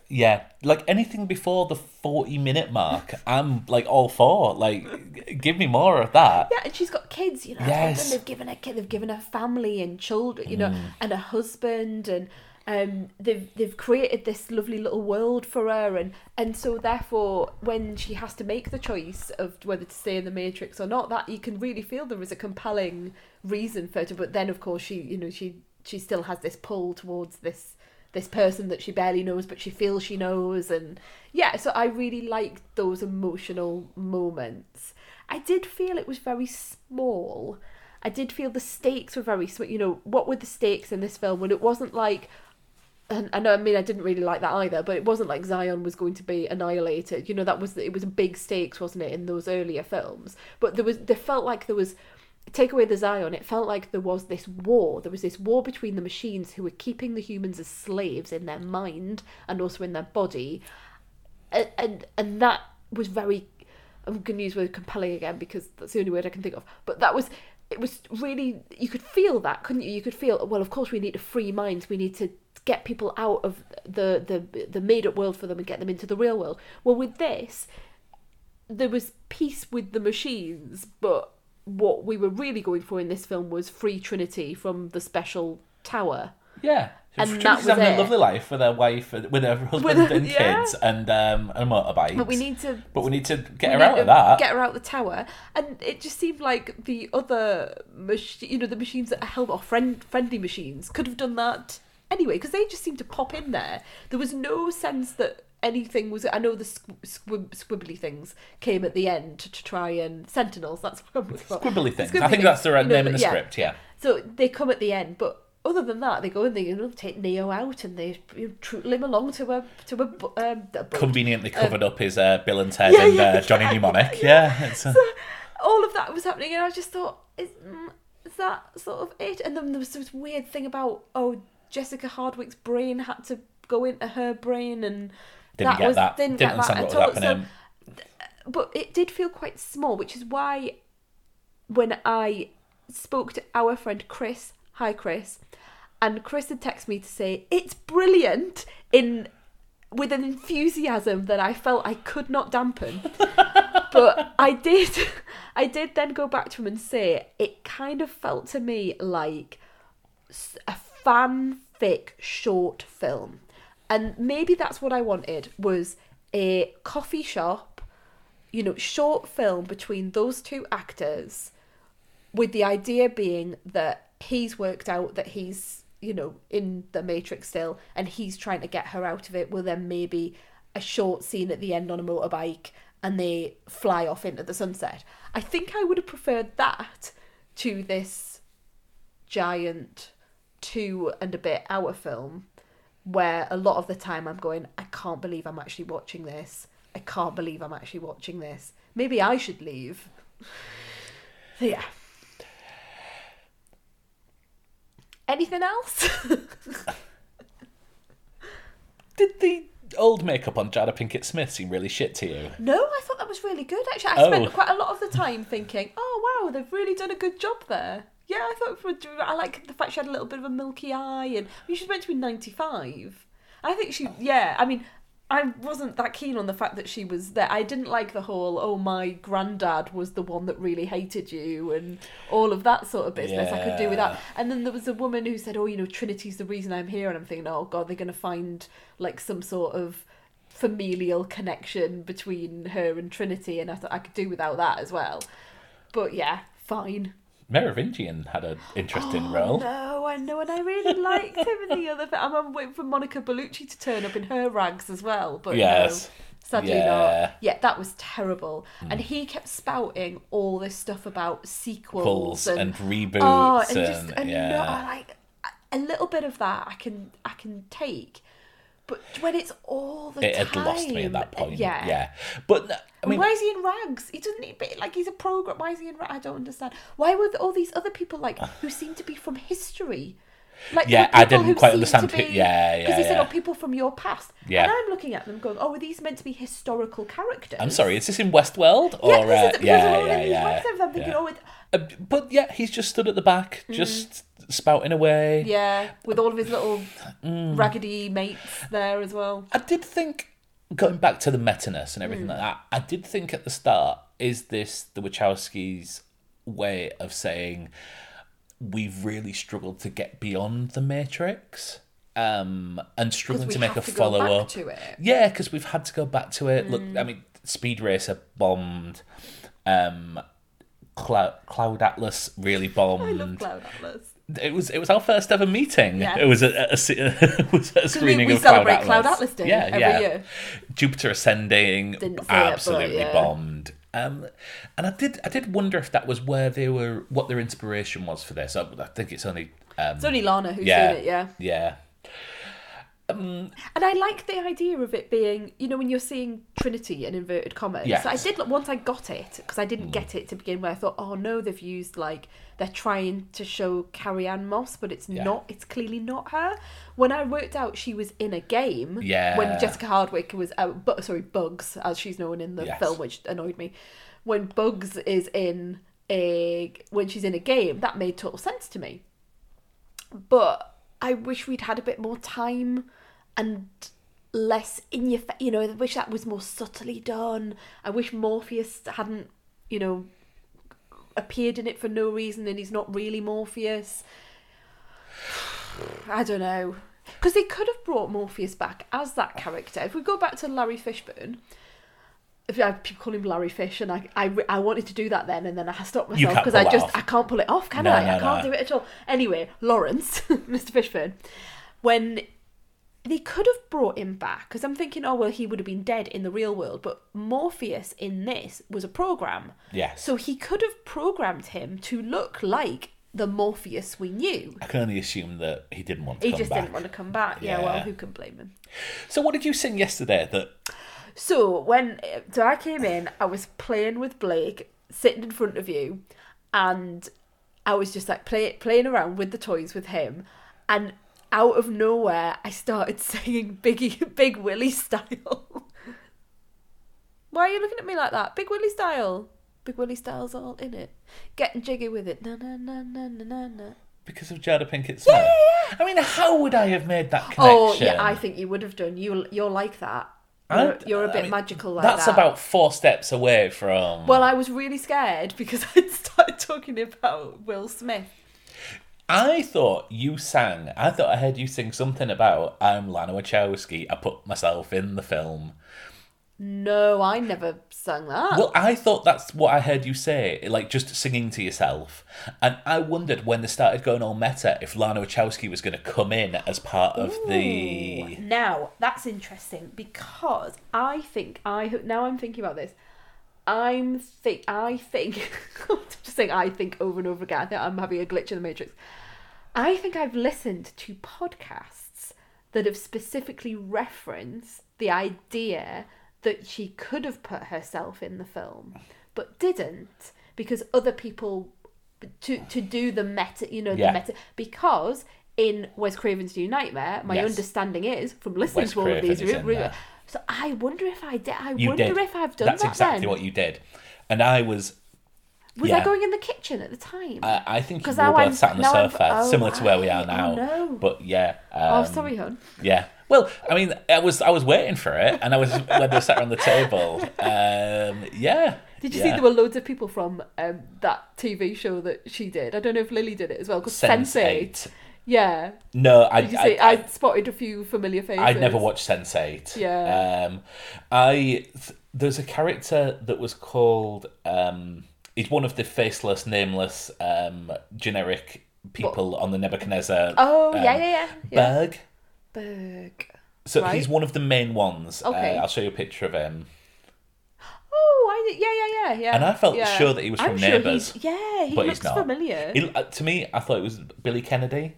[SPEAKER 1] yeah like anything before the 40 minute mark i'm like all for like give me more of that
[SPEAKER 2] Yeah, and she's got kids, you know.
[SPEAKER 1] Yes.
[SPEAKER 2] And they've given her kid, they've given her family and children, you know,
[SPEAKER 1] Mm.
[SPEAKER 2] and a husband, and um, they've they've created this lovely little world for her, and and so therefore, when she has to make the choice of whether to stay in the Matrix or not, that you can really feel there is a compelling reason for her to. But then, of course, she you know she she still has this pull towards this this person that she barely knows but she feels she knows and yeah so i really liked those emotional moments i did feel it was very small i did feel the stakes were very small you know what were the stakes in this film when it wasn't like and I know, I mean, I didn't really like that either, but it wasn't like Zion was going to be annihilated. You know, that was it was big stakes, wasn't it, in those earlier films? But there was, there felt like there was, take away the Zion, it felt like there was this war. There was this war between the machines who were keeping the humans as slaves in their mind and also in their body, and and, and that was very. I'm going to use the word compelling again because that's the only word I can think of. But that was it was really you could feel that couldn't you you could feel well of course we need to free minds we need to get people out of the the the made up world for them and get them into the real world well with this there was peace with the machines but what we were really going for in this film was free trinity from the special tower
[SPEAKER 1] yeah
[SPEAKER 2] And
[SPEAKER 1] Trinity's
[SPEAKER 2] that was
[SPEAKER 1] having
[SPEAKER 2] it.
[SPEAKER 1] a lovely life with her wife with her husband
[SPEAKER 2] her-
[SPEAKER 1] and
[SPEAKER 2] yeah.
[SPEAKER 1] kids and um and motorbikes
[SPEAKER 2] but we need to
[SPEAKER 1] but we need to get her out of that
[SPEAKER 2] Get her out the tower, and it just seemed like the other, mach- you know, the machines that are held or friend friendly machines could have done that anyway because they just seemed to pop in there. There was no sense that anything was. I know the squ- squib- squibbly things came at the end to, to try and sentinels. That's what I'm
[SPEAKER 1] squibbly things
[SPEAKER 2] Squibbly
[SPEAKER 1] i think that's the right
[SPEAKER 2] you know,
[SPEAKER 1] name in the
[SPEAKER 2] yeah.
[SPEAKER 1] script yeah
[SPEAKER 2] So they come at the end, but other than that, they go and they you know take Neo out and they you know, him along to a to a, um, a
[SPEAKER 1] conveniently covered up his uh, bill and ted
[SPEAKER 2] yeah,
[SPEAKER 1] and
[SPEAKER 2] yeah,
[SPEAKER 1] uh, johnny
[SPEAKER 2] yeah,
[SPEAKER 1] mnemonic yeah, it's, uh,
[SPEAKER 2] all of that was happening, and I just thought, is, mm, is that sort of it? And then there was this weird thing about, oh, Jessica Henwick's brain had to go into her brain, and
[SPEAKER 1] Didn't
[SPEAKER 2] that
[SPEAKER 1] get
[SPEAKER 2] was
[SPEAKER 1] that.
[SPEAKER 2] didn't,
[SPEAKER 1] Didn't
[SPEAKER 2] get that
[SPEAKER 1] understand
[SPEAKER 2] at
[SPEAKER 1] what
[SPEAKER 2] all.
[SPEAKER 1] was happening.
[SPEAKER 2] So, but it did feel quite small, which is why when I spoke to our friend Chris, hi Chris, and Chris had texted me to say it's brilliant in with an enthusiasm that I felt I could not dampen. but I did I did then go back to him and say it kind of felt to me like a fanfic short film. And maybe that's what I wanted was a coffee shop, you know, short film between those two actors with the idea being that he's worked out that he's, you know, in the Matrix still and he's trying to get her out of it. Well, then maybe a short scene at the end on a motorbike and they fly off into the sunset. I think I would have preferred that to this giant two and a bit hour film where a lot of the time I'm going, I can't believe I'm actually watching this. I can't believe I'm actually watching this. Maybe I should leave. So yeah. Anything else?
[SPEAKER 1] Did the old makeup on Jada Pinkett Smith seem really shit to you?
[SPEAKER 2] no, I thought that was really good actually. I
[SPEAKER 1] Oh.
[SPEAKER 2] spent quite a lot of the time thinking, oh wow, they've really done a good job there. Yeah, I thought for, I like the fact she had a little bit of a milky eye, and I mean, she's meant to be ninety five. I think she, yeah. I mean, I wasn't that keen on the fact that she was there. I didn't like the whole, oh, my granddad was the one that really hated you, and all of that sort of business. I could do with
[SPEAKER 1] Yeah.
[SPEAKER 2] that. And then there was a woman who said, oh, you know, Trinity's the reason I'm here, and I'm thinking, oh god, they're gonna find like some sort of familial connection between her and Trinity, and I thought I could do without that as well. But yeah, fine.
[SPEAKER 1] Merovingian had an interesting oh, role.
[SPEAKER 2] Oh, No, I know, and I really liked him in the other. I'm, waiting for Monica Bellucci to turn up in her rags as well, but
[SPEAKER 1] Yes.
[SPEAKER 2] no, sadly
[SPEAKER 1] Yeah.
[SPEAKER 2] not. Yeah, that was terrible, and he kept spouting all this stuff about sequels and,
[SPEAKER 1] and reboots
[SPEAKER 2] oh, and,
[SPEAKER 1] and,
[SPEAKER 2] just and
[SPEAKER 1] yeah.
[SPEAKER 2] no, I like a little bit of that. I can I can take, but when it's all the
[SPEAKER 1] it
[SPEAKER 2] time,
[SPEAKER 1] had lost me at that point.
[SPEAKER 2] Yeah,
[SPEAKER 1] Yeah. But I mean,
[SPEAKER 2] why is he in rags? He doesn't need like he's a program. Why is he in rags? I don't understand. Why were all these other people like who seem to be from history? Like
[SPEAKER 1] Yeah, I didn't quite understand who- yeah, yeah,
[SPEAKER 2] Because he said,
[SPEAKER 1] yeah.
[SPEAKER 2] "Oh, people from your past."
[SPEAKER 1] Yeah.
[SPEAKER 2] And I'm looking at them going, "Oh, are these meant to be historical characters?"
[SPEAKER 1] I'm sorry, is this in Westworld? Or,
[SPEAKER 2] Yeah,
[SPEAKER 1] uh,
[SPEAKER 2] is, because
[SPEAKER 1] yeah, yeah,
[SPEAKER 2] these
[SPEAKER 1] yeah,
[SPEAKER 2] I'm thinking,
[SPEAKER 1] yeah.
[SPEAKER 2] "Oh, it,
[SPEAKER 1] Uh, but yeah, he's just stood at the back, just spouting away.
[SPEAKER 2] Mm. yeah," with all of his little
[SPEAKER 1] Mm.
[SPEAKER 2] raggedy mates there as well.
[SPEAKER 1] I did think, going back to the meta-ness and
[SPEAKER 2] Mm.
[SPEAKER 1] everything like that, I did think at the start, is this the Wachowskis' way of saying we've really struggled to get beyond the Matrix? Um, and struggling to make a
[SPEAKER 2] to go
[SPEAKER 1] follow
[SPEAKER 2] back
[SPEAKER 1] up.
[SPEAKER 2] to it. Mm.
[SPEAKER 1] Yeah, because we've had to go back to it. Look, I mean, Speed Racer bombed. Um, Cloud, Cloud Atlas really bombed.
[SPEAKER 2] I love Cloud Atlas.
[SPEAKER 1] It was it was our first ever meeting.
[SPEAKER 2] Yeah.
[SPEAKER 1] It was a, a, a, it was a screening
[SPEAKER 2] we
[SPEAKER 1] of Cloud Atlas.
[SPEAKER 2] Cloud Atlas Day
[SPEAKER 1] yeah,
[SPEAKER 2] every
[SPEAKER 1] yeah.
[SPEAKER 2] year.
[SPEAKER 1] Jupiter Ascending
[SPEAKER 2] Didn't it, but
[SPEAKER 1] absolutely
[SPEAKER 2] yeah.
[SPEAKER 1] bombed. Um, and I did I did wonder if that was where they were what their inspiration was for this. I, I think it's only um,
[SPEAKER 2] It's only Lana who's
[SPEAKER 1] yeah,
[SPEAKER 2] seen it, yeah.
[SPEAKER 1] yeah,
[SPEAKER 2] And I like the idea of it being, you know, when you're seeing Trinity in inverted commas.
[SPEAKER 1] Yes.
[SPEAKER 2] I did once I got it because I didn't get it to begin with. I thought, oh no, they've used like they're trying to show Carrie Ann Moss, but it's
[SPEAKER 1] Yeah.
[SPEAKER 2] not. It's clearly not her. When I worked out she was in a game,
[SPEAKER 1] Yeah.
[SPEAKER 2] When Jessica Henwick was, uh, bu- sorry, Bugs as she's known in the
[SPEAKER 1] Yes.
[SPEAKER 2] film, which annoyed me. When Bugs is in a when she's in a game, that made total sense to me but I wish we'd had a bit more time and less in your fa- you know I wish that was more subtly done I wish Morpheus hadn't you know appeared in it for no reason and he's not really Morpheus I don't know because they could have brought Morpheus back as that character if we go back to Larry Fishburne if I people call him Larry Fish, and I, I, I wanted to do that then, and then I stopped myself because I just
[SPEAKER 1] off.
[SPEAKER 2] I can't pull it off, can
[SPEAKER 1] No,
[SPEAKER 2] I?
[SPEAKER 1] no,
[SPEAKER 2] I can't
[SPEAKER 1] no.
[SPEAKER 2] do it at all. Anyway, Lawrence, Mr. Fishburne, when they could have brought him back, because I'm thinking, oh well, he would have been dead in the real world, but Morpheus in this was a program,
[SPEAKER 1] yes.
[SPEAKER 2] so he could have programmed him to look like the Morpheus we knew.
[SPEAKER 1] I can only assume that he didn't want to
[SPEAKER 2] He
[SPEAKER 1] come
[SPEAKER 2] just
[SPEAKER 1] back.
[SPEAKER 2] didn't want to come back. Yeah, well, who can blame him?
[SPEAKER 1] So what did you sing yesterday? That
[SPEAKER 2] So when so I came in, I was playing with Blake, sitting in front of you, and I was just like play, playing around with the toys with him, and out of nowhere, I started singing Biggie, Big Willie style. Why are you looking at me like that? Big Willie style. Big Willie style's all in it. Getting jiggy with it. Na na na na na na na.
[SPEAKER 1] Because of Jada Pinkett Smith. I mean, how would I have made that connection?
[SPEAKER 2] Oh yeah, I think you would have done. You you're like that. You're,
[SPEAKER 1] I-
[SPEAKER 2] you're a
[SPEAKER 1] I
[SPEAKER 2] bit
[SPEAKER 1] mean,
[SPEAKER 2] magical like
[SPEAKER 1] That's
[SPEAKER 2] that.
[SPEAKER 1] about four steps away from.
[SPEAKER 2] Well, I was really scared because I'd started talking about Will Smith.
[SPEAKER 1] I thought you sang. I thought I heard you sing something about I'm Lana Wachowski. I put myself in the film.
[SPEAKER 2] No, I never sang that.
[SPEAKER 1] Well, I thought that's what I heard you say, like just singing to yourself. And I wondered when they started going all meta if Lana Wachowski was going to come in as part of the.
[SPEAKER 2] Now that's interesting because I think I now I'm thinking about this. I'm think I think I'm just saying I think over and over again. I think I'm having a glitch in the matrix. I think I've listened to podcasts that have specifically referenced the idea that she could have put herself in the film, but didn't because other people to to do the meta, you know,
[SPEAKER 1] Yeah.
[SPEAKER 2] the meta because in Wes Craven's New Nightmare, my
[SPEAKER 1] Yes.
[SPEAKER 2] understanding is from listening
[SPEAKER 1] Wes
[SPEAKER 2] to all of these.
[SPEAKER 1] in
[SPEAKER 2] re- so I wonder if I did. I
[SPEAKER 1] You
[SPEAKER 2] wonder
[SPEAKER 1] did.
[SPEAKER 2] if I've done
[SPEAKER 1] That's
[SPEAKER 2] that.
[SPEAKER 1] exactly
[SPEAKER 2] then.
[SPEAKER 1] what you did. And I was.
[SPEAKER 2] Was
[SPEAKER 1] yeah.
[SPEAKER 2] I going in the kitchen at the time?
[SPEAKER 1] I, I think because
[SPEAKER 2] now
[SPEAKER 1] both
[SPEAKER 2] I'm-
[SPEAKER 1] sat on the
[SPEAKER 2] now
[SPEAKER 1] sofa,
[SPEAKER 2] oh,
[SPEAKER 1] similar to where we are now.
[SPEAKER 2] Oh, no.
[SPEAKER 1] But yeah.
[SPEAKER 2] oh,
[SPEAKER 1] um,
[SPEAKER 2] sorry, hon.
[SPEAKER 1] Yeah. Well, I mean, I was I was waiting for it, and I was when they sat around the table. Um, yeah.
[SPEAKER 2] Did you
[SPEAKER 1] yeah.
[SPEAKER 2] see there were loads of people from um, that TV show that she did? I don't know if Lily did it as well. Because Sense8.
[SPEAKER 1] Sense8.
[SPEAKER 2] Yeah.
[SPEAKER 1] No, I, I? I,
[SPEAKER 2] I, spotted a few familiar faces.
[SPEAKER 1] I'd never watched Sense8.
[SPEAKER 2] Yeah.
[SPEAKER 1] Um, I th- there's a character that was called. Um, he's one of the faceless, nameless, um, generic people on the Nebuchadnezzar.
[SPEAKER 2] Oh,
[SPEAKER 1] um,
[SPEAKER 2] yeah, yeah, yeah.
[SPEAKER 1] Berg.
[SPEAKER 2] Berg.
[SPEAKER 1] So
[SPEAKER 2] Right.
[SPEAKER 1] he's one of the main ones.
[SPEAKER 2] Okay.
[SPEAKER 1] Uh, I'll show you a picture of him.
[SPEAKER 2] Oh, I. Yeah, yeah, yeah, yeah.
[SPEAKER 1] And I felt
[SPEAKER 2] yeah.
[SPEAKER 1] sure that he was
[SPEAKER 2] I'm
[SPEAKER 1] from
[SPEAKER 2] sure
[SPEAKER 1] Neighbours,
[SPEAKER 2] he's- yeah, he
[SPEAKER 1] but
[SPEAKER 2] looks
[SPEAKER 1] he's not.
[SPEAKER 2] familiar.
[SPEAKER 1] He- uh, to me, I thought it was Billy Kennedy,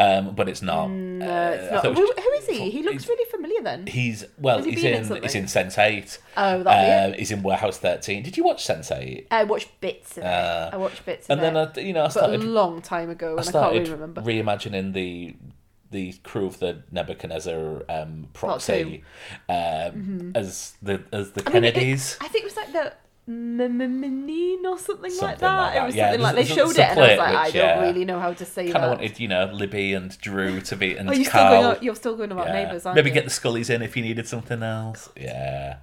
[SPEAKER 1] um, but it's not.
[SPEAKER 2] no,
[SPEAKER 1] Uh,
[SPEAKER 2] it's not.
[SPEAKER 1] it
[SPEAKER 2] Who, who is he? He looks really familiar then.
[SPEAKER 1] He's well,
[SPEAKER 2] he
[SPEAKER 1] he's
[SPEAKER 2] in
[SPEAKER 1] in he's in Sense Eight.
[SPEAKER 2] Oh, that'd
[SPEAKER 1] Um, he's in Warehouse Thirteen. Did you watch Sense Eight?
[SPEAKER 2] I watched bits of
[SPEAKER 1] Uh,
[SPEAKER 2] it. I watched bits of
[SPEAKER 1] And then. I, you know, I
[SPEAKER 2] but a long time ago,
[SPEAKER 1] I
[SPEAKER 2] and I, can't
[SPEAKER 1] started
[SPEAKER 2] really remember.
[SPEAKER 1] reimagining the the crew of the Nebuchadnezzar um, proxy um, as the as the
[SPEAKER 2] Mm-hmm. I mean, it-
[SPEAKER 1] Kennedys.
[SPEAKER 2] I think it was like the Menine or something, like that.
[SPEAKER 1] like
[SPEAKER 2] it was
[SPEAKER 1] yeah.
[SPEAKER 2] something like they showed it, and I was like, I don't
[SPEAKER 1] yeah,
[SPEAKER 2] really know how to say
[SPEAKER 1] Kind
[SPEAKER 2] that.
[SPEAKER 1] of wanted, you know, Libby and Drew to be and
[SPEAKER 2] oh, you're still going. You're still going about
[SPEAKER 1] Yeah.
[SPEAKER 2] neighbours, aren't
[SPEAKER 1] Maybe
[SPEAKER 2] you?
[SPEAKER 1] get the Scullies in if you needed something else. Yeah.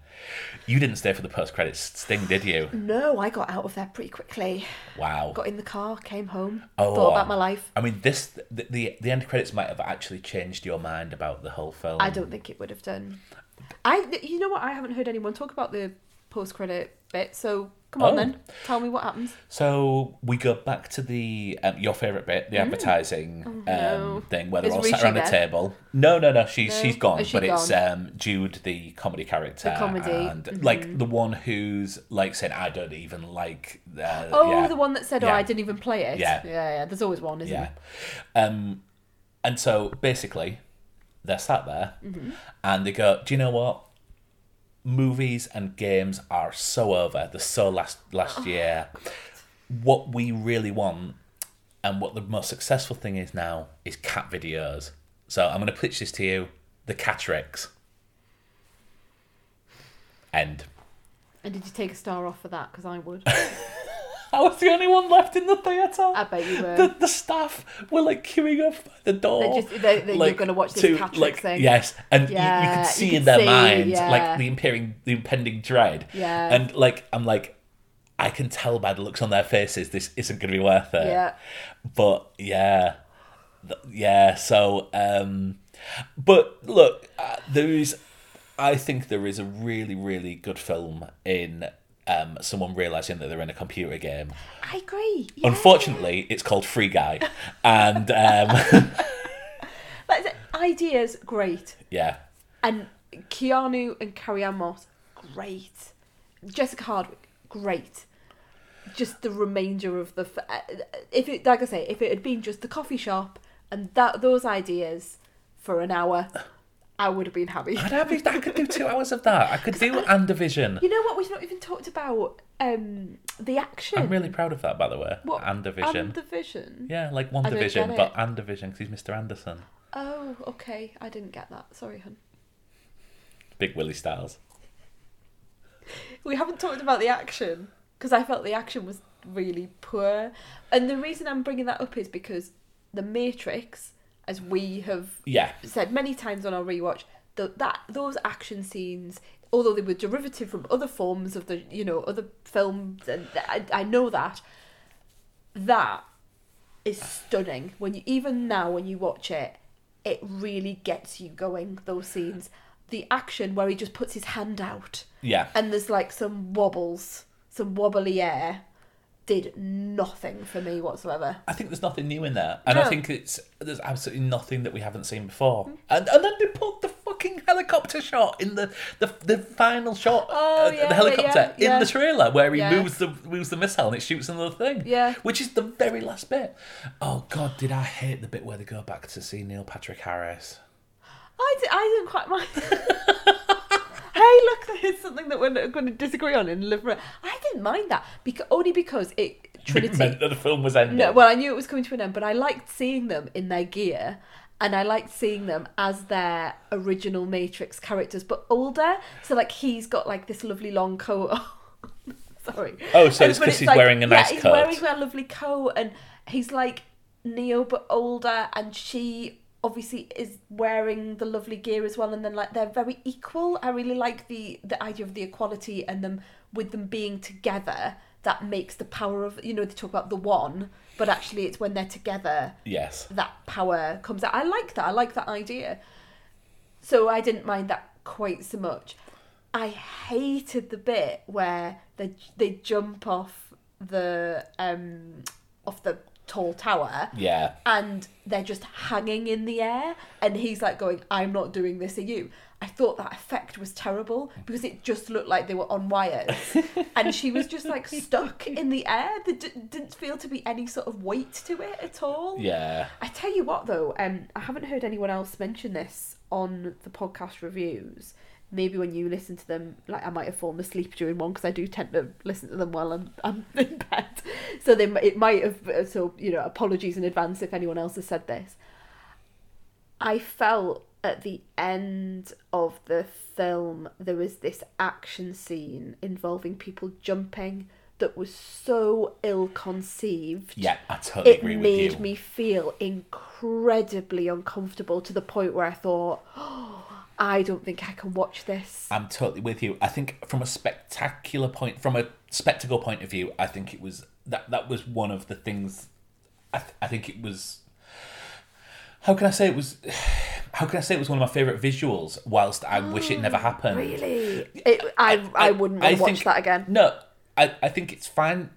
[SPEAKER 1] You didn't stay for the post credits sting, did you?
[SPEAKER 2] No, I got out of there pretty quickly.
[SPEAKER 1] Wow.
[SPEAKER 2] Got in the car, came home,
[SPEAKER 1] Oh,
[SPEAKER 2] thought about my life.
[SPEAKER 1] I mean, this the, the the end credits might have actually changed your mind about the whole film.
[SPEAKER 2] I don't think it would have done. I, you know what? I haven't heard anyone talk about the post-credit bit. So come on
[SPEAKER 1] Oh.
[SPEAKER 2] then, tell me what happens.
[SPEAKER 1] So we go back to the um, your favorite bit, the advertising
[SPEAKER 2] Mm. Oh, no.
[SPEAKER 1] um, thing, where they're
[SPEAKER 2] Is
[SPEAKER 1] all sat
[SPEAKER 2] Rishi
[SPEAKER 1] around the table. No, no, no. She's
[SPEAKER 2] No?
[SPEAKER 1] she's gone,
[SPEAKER 2] she
[SPEAKER 1] but it's
[SPEAKER 2] gone?
[SPEAKER 1] um, Jude, the comedy character,
[SPEAKER 2] The comedy,
[SPEAKER 1] and
[SPEAKER 2] mhm.
[SPEAKER 1] like the one who's like saying, "I don't even like." Uh,
[SPEAKER 2] Oh,
[SPEAKER 1] yeah.
[SPEAKER 2] the one that said, "Oh,
[SPEAKER 1] Yeah.
[SPEAKER 2] I didn't even play it."
[SPEAKER 1] Yeah.
[SPEAKER 2] yeah, yeah. There's always one, isn't
[SPEAKER 1] Yeah.
[SPEAKER 2] there?
[SPEAKER 1] Um, and so basically, they're sat there
[SPEAKER 2] Mm-hmm.
[SPEAKER 1] and they go, Do you know what? Movies and games are so over. They're so last last
[SPEAKER 2] Oh,
[SPEAKER 1] year. What we really want and what the most successful thing is now is cat videos. So I'm going to pitch this to you the Catrix. End.
[SPEAKER 2] And did you take a star off for that? Because I would.
[SPEAKER 1] I was the only one left in the theatre.
[SPEAKER 2] I bet you were.
[SPEAKER 1] the, the staff were like queuing up by the door.
[SPEAKER 2] They're just- they- they- you're gonna watch this Catrix
[SPEAKER 1] like,
[SPEAKER 2] thing.
[SPEAKER 1] Yes, and you- you,
[SPEAKER 2] Yeah,
[SPEAKER 1] could see
[SPEAKER 2] you
[SPEAKER 1] in their
[SPEAKER 2] see,
[SPEAKER 1] minds
[SPEAKER 2] yeah.
[SPEAKER 1] like the impending, the impending dread.
[SPEAKER 2] Yeah.
[SPEAKER 1] and like I'm like, I can tell by the looks on their faces, this isn't going to be worth it.
[SPEAKER 2] Yeah.
[SPEAKER 1] but yeah, yeah. So, um, but look, uh, there is, I think there is a really, really good film in. Um, someone realizing that they're in a computer game.
[SPEAKER 2] I agree. Yeah.
[SPEAKER 1] Unfortunately, it's called Free Guy, and um,
[SPEAKER 2] the ideas great,
[SPEAKER 1] yeah,
[SPEAKER 2] and Keanu and Carrie Ann Moss great. Jessica Henwick great. Just the remainder of the f- uh, if it like I say if it had been just the coffee shop and that those ideas for an hour, I would have been happy.
[SPEAKER 1] I'd have, I could do two hours of that. I could do and Division.
[SPEAKER 2] You know what? We've not even talked about um the action.
[SPEAKER 1] I'm really proud of that, by the way.
[SPEAKER 2] what
[SPEAKER 1] And Division.
[SPEAKER 2] And Division.
[SPEAKER 1] Yeah, like one division, but and division because he's Mr. Anderson.
[SPEAKER 2] Oh, okay. I didn't get that. Sorry, hun.
[SPEAKER 1] Big Willie Styles.
[SPEAKER 2] We haven't talked about the action because I felt the action was really poor. And the reason I'm bringing that up is because The Matrix, as we have
[SPEAKER 1] Yeah.
[SPEAKER 2] said many times on our rewatch, the, that those action scenes, although they were derivative from other forms of the you know other films, and I, I know that that is stunning. When you even now when you watch it, it really gets you going. Those scenes, the action where he just puts his hand out
[SPEAKER 1] Yeah.
[SPEAKER 2] and there's like some wobbles, some wobbly air, did nothing for me whatsoever.
[SPEAKER 1] I think there's nothing new in there, and I think it's there's absolutely nothing that we haven't seen before. And and then they put the fucking helicopter shot in the the, the final shot,
[SPEAKER 2] Oh,
[SPEAKER 1] uh,
[SPEAKER 2] yeah,
[SPEAKER 1] the helicopter
[SPEAKER 2] yeah, yeah.
[SPEAKER 1] in the trailer where he moves the moves the missile and it shoots another thing.
[SPEAKER 2] Yeah.
[SPEAKER 1] which is the very last bit. Oh god, did I hate the bit where they go back to see Neil Patrick Harris?
[SPEAKER 2] I, di- I didn't quite mind. hey, look, there's something that we're going to disagree on in Live. I didn't mind that because only because it
[SPEAKER 1] It
[SPEAKER 2] Trinity.
[SPEAKER 1] meant that the film was ending.
[SPEAKER 2] No, well, I knew it was coming to an end, but I liked seeing them in their gear, and I liked seeing them as their original Matrix characters, but older. So like he's got like this lovely long coat. Sorry.
[SPEAKER 1] Oh, so
[SPEAKER 2] And-
[SPEAKER 1] it's
[SPEAKER 2] but
[SPEAKER 1] 'cause he's wearing a
[SPEAKER 2] yeah,
[SPEAKER 1] nice
[SPEAKER 2] he's
[SPEAKER 1] coat.
[SPEAKER 2] wearing a lovely coat, and he's like Neo but older, and she obviously is wearing the lovely gear as well and then like they're very equal. I really like the the idea of the equality and them with them being together that makes the power of you know they talk about the one but actually it's when they're together
[SPEAKER 1] yes.
[SPEAKER 2] that power comes out. I like that. I like that idea. So i didn't mind that quite so much. I hated the bit where they they jump off the um off the tall tower.
[SPEAKER 1] Yeah.
[SPEAKER 2] and they're just hanging in the air. And he's like going i'm not doing this are you? I thought that effect was terrible because it just looked like they were on wires. And she was just like stuck in the air. There d- didn't feel to be any sort of weight to it at all.
[SPEAKER 1] Yeah.
[SPEAKER 2] i tell you what though um i haven't heard anyone else mention this on the podcast reviews maybe when you listen to them like i might have fallen asleep during one because i do tend to listen to them while i'm, I'm in bed. So they it might have uh, so you know apologies in advance if anyone else has said this. I felt at the end of the film there was this action scene involving people jumping that was so ill conceived
[SPEAKER 1] Yeah, I totally
[SPEAKER 2] it
[SPEAKER 1] agree with you.
[SPEAKER 2] It made me feel incredibly uncomfortable to the point where I thought, oh, I don't think I can watch this.
[SPEAKER 1] I'm totally with you. I think from a spectacular point, from a spectacle point of view, I think it was that that was one of the things. I, th- I think it was. How can I say it was? How can I say it was one of my favorite visuals? Whilst I wish it never happened.
[SPEAKER 2] Really, it, I, I, wouldn't want to watch
[SPEAKER 1] think-
[SPEAKER 2] that again.
[SPEAKER 1] No, I, I think it's fine.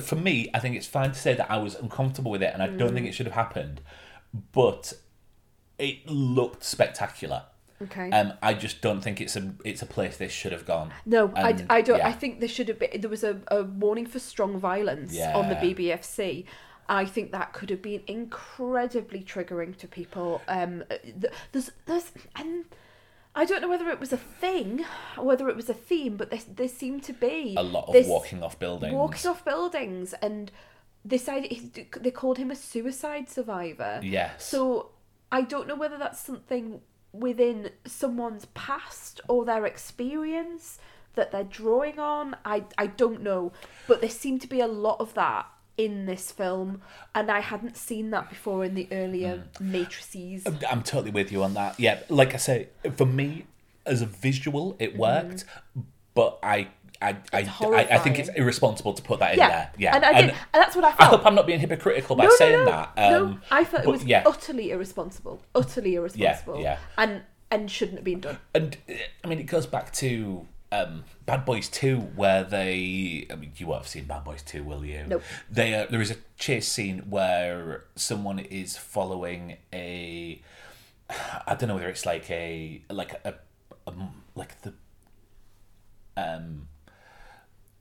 [SPEAKER 1] For me, I think it's fine to say that I was uncomfortable with it, and I don't
[SPEAKER 2] Mm.
[SPEAKER 1] think it should have happened. But it looked spectacular.
[SPEAKER 2] Okay.
[SPEAKER 1] Um, I just don't think it's a it's a place this should have gone.
[SPEAKER 2] No, I,
[SPEAKER 1] And,
[SPEAKER 2] I don't.
[SPEAKER 1] yeah.
[SPEAKER 2] I think there should have been. There was a, a warning for strong violence on the
[SPEAKER 1] Yeah.
[SPEAKER 2] BBFC. I think that could have been incredibly triggering to people. Um, there's, there's, and I don't know whether it was a thing, or whether it was a theme, but there, there seemed to be
[SPEAKER 1] a lot of
[SPEAKER 2] this
[SPEAKER 1] walking off buildings.
[SPEAKER 2] walking off buildings, and this idea they called him a suicide survivor.
[SPEAKER 1] Yes.
[SPEAKER 2] So I don't know whether that's something within someone's past or their experience that they're drawing on. I I don't know, but there seemed to be a lot of that in this film, and I hadn't seen that before in the earlier
[SPEAKER 1] Hmm.
[SPEAKER 2] matrices.
[SPEAKER 1] I'm totally with you on that. Yeah, like I say, for me as a visual, it worked, but I. I, I, I, I think it's irresponsible to put that in
[SPEAKER 2] Yeah,
[SPEAKER 1] there. Yeah,
[SPEAKER 2] and I did, and that's what I felt.
[SPEAKER 1] I hope I'm not being hypocritical by
[SPEAKER 2] no, no,
[SPEAKER 1] saying
[SPEAKER 2] no,
[SPEAKER 1] that.
[SPEAKER 2] no,
[SPEAKER 1] Um,
[SPEAKER 2] I felt it was
[SPEAKER 1] yeah,
[SPEAKER 2] utterly irresponsible, utterly irresponsible,
[SPEAKER 1] yeah.
[SPEAKER 2] and and shouldn't have been done.
[SPEAKER 1] and I mean, it goes back to um, Bad Boys Two, where they. I mean, you won't have seen Bad Boys Two, will you?
[SPEAKER 2] Nope.
[SPEAKER 1] They uh, there is a chase scene where someone is following a. I don't know whether it's like a like a, a like the. Um.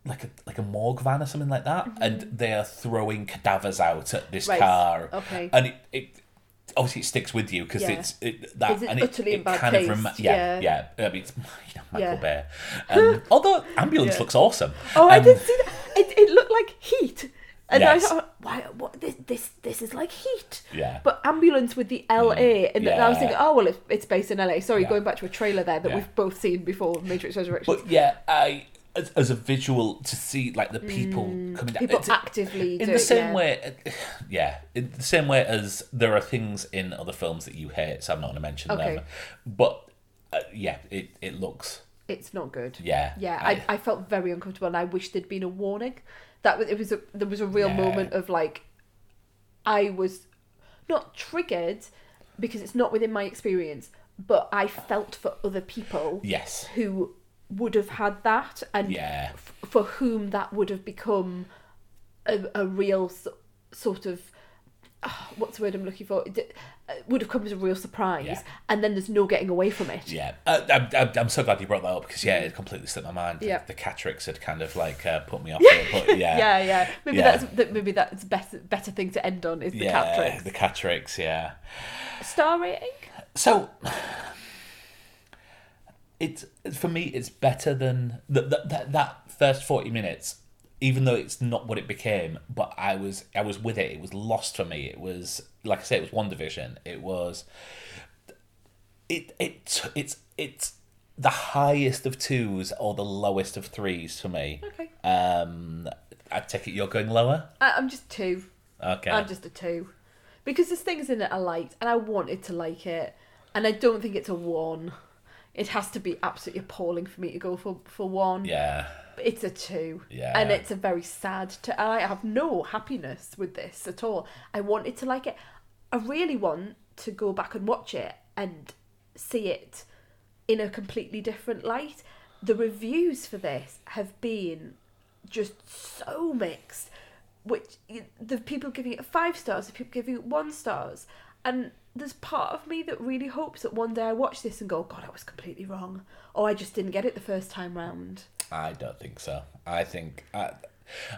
[SPEAKER 1] Like a like a morgue van or something like that, and they are throwing cadavers out at this
[SPEAKER 2] Mm-hmm. Right,
[SPEAKER 1] car.
[SPEAKER 2] okay.
[SPEAKER 1] and it, it obviously it sticks with you because
[SPEAKER 2] Yeah.
[SPEAKER 1] it's it, that
[SPEAKER 2] Is it
[SPEAKER 1] and
[SPEAKER 2] utterly
[SPEAKER 1] it, it kind of rem- yeah,
[SPEAKER 2] Yeah.
[SPEAKER 1] yeah I mean, it's you know, Michael
[SPEAKER 2] Yeah.
[SPEAKER 1] Bay. Um, although ambulance
[SPEAKER 2] Yeah.
[SPEAKER 1] looks awesome.
[SPEAKER 2] Oh, I
[SPEAKER 1] Um,
[SPEAKER 2] did see that. It, it looked like heat. And
[SPEAKER 1] Yes.
[SPEAKER 2] I thought, why? What? This, this, this is like heat.
[SPEAKER 1] Yeah.
[SPEAKER 2] But ambulance with the LA, and I was thinking, oh well, it's, it's based in LA. Sorry,
[SPEAKER 1] Yeah.
[SPEAKER 2] going back to a trailer there that
[SPEAKER 1] Yeah.
[SPEAKER 2] we've both seen before, Matrix Resurrection.
[SPEAKER 1] But yeah, I as, as a visual to see like the people coming down.
[SPEAKER 2] Mm. People
[SPEAKER 1] it's-
[SPEAKER 2] actively
[SPEAKER 1] in the
[SPEAKER 2] it,
[SPEAKER 1] same
[SPEAKER 2] yeah.
[SPEAKER 1] way, yeah, in the same way as there are things in other films that you hate, so I'm not going to mention
[SPEAKER 2] Okay.
[SPEAKER 1] them. But uh, yeah, it it looks
[SPEAKER 2] it's not good.
[SPEAKER 1] Yeah,
[SPEAKER 2] yeah.
[SPEAKER 1] I-
[SPEAKER 2] I, I felt very uncomfortable, and I wish there'd been a warning. That it was a there was a real
[SPEAKER 1] Yeah.
[SPEAKER 2] moment of like, I was not triggered because it's not within my experience, but I felt for other people
[SPEAKER 1] yes,
[SPEAKER 2] who would have had that, and
[SPEAKER 1] Yeah.
[SPEAKER 2] f- for whom that would have become a, a real s- sort of ah, what's the word I'm looking for? It uh, would have come as a real surprise,
[SPEAKER 1] Yeah.
[SPEAKER 2] and then there's no getting away from it.
[SPEAKER 1] yeah. Uh, I'm, I'm, I'm so glad you brought that up because yeah, it completely slipped my mind.
[SPEAKER 2] Yeah.
[SPEAKER 1] the Catrix had kind of like uh, put me off it, but yeah,
[SPEAKER 2] yeah, yeah. Maybe
[SPEAKER 1] Yeah.
[SPEAKER 2] that's that, maybe that's better better thing to end on is the
[SPEAKER 1] yeah,
[SPEAKER 2] cat tricks.
[SPEAKER 1] the Catrix, yeah.
[SPEAKER 2] Star rating?
[SPEAKER 1] So it's for me it's better than that that that, first 40 minutes even though it's not what it became but I was I was with it it was lost for me it was like I say it was one division it was it it it's it's the highest of twos or the lowest of threes for me
[SPEAKER 2] Okay.
[SPEAKER 1] um I take it you're going lower
[SPEAKER 2] I, I'm just two.
[SPEAKER 1] okay
[SPEAKER 2] I'm just a two. Because there's things in it I liked and I wanted to like it. And I don't think it's a one. It has to be absolutely appalling for me to go for, for one.
[SPEAKER 1] yeah
[SPEAKER 2] It's a two.
[SPEAKER 1] Yeah.
[SPEAKER 2] And it's a very sad to I have no happiness with this at all. I wanted to like it. I really want to go back and watch it and see it in a completely different light. The reviews for this have been just so mixed. Which the people giving it five stars, the people giving it one stars, and there's part of me that really hopes that one day I watch this and go, God, I was completely wrong, or I just didn't get it the first time round.
[SPEAKER 1] I don't think so I think I,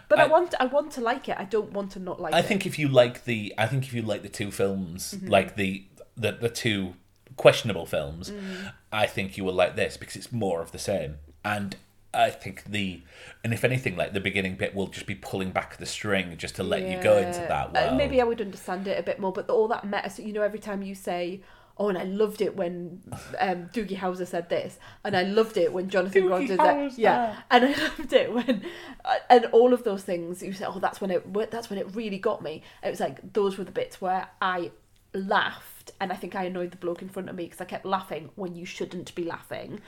[SPEAKER 2] But I,
[SPEAKER 1] I-
[SPEAKER 2] want, I want to like it. I don't want to not like
[SPEAKER 1] I
[SPEAKER 2] it.
[SPEAKER 1] think if you like the, I think if you like the two films,
[SPEAKER 2] Mm-hmm.
[SPEAKER 1] like the, the the two questionable films,
[SPEAKER 2] Mm.
[SPEAKER 1] I think you will like this because it's more of the same. And I think the, and if anything, like the beginning bit will just be pulling back the string just to let you go into
[SPEAKER 2] Yeah.
[SPEAKER 1] that
[SPEAKER 2] Uh, maybe I would understand it a bit more, but all that meta, so, you know, every time you say, "Oh, and I loved it when um, Doogie Howser said this," and I loved it when Jonathan
[SPEAKER 1] Doogie
[SPEAKER 2] Rogers,
[SPEAKER 1] Howser.
[SPEAKER 2] said, yeah, and I loved it when, uh, and all of those things. You say, "Oh, that's when it, that's when it really got me." It was like those were the bits where I laughed, and I think I annoyed the bloke in front of me because I kept laughing when you shouldn't be laughing,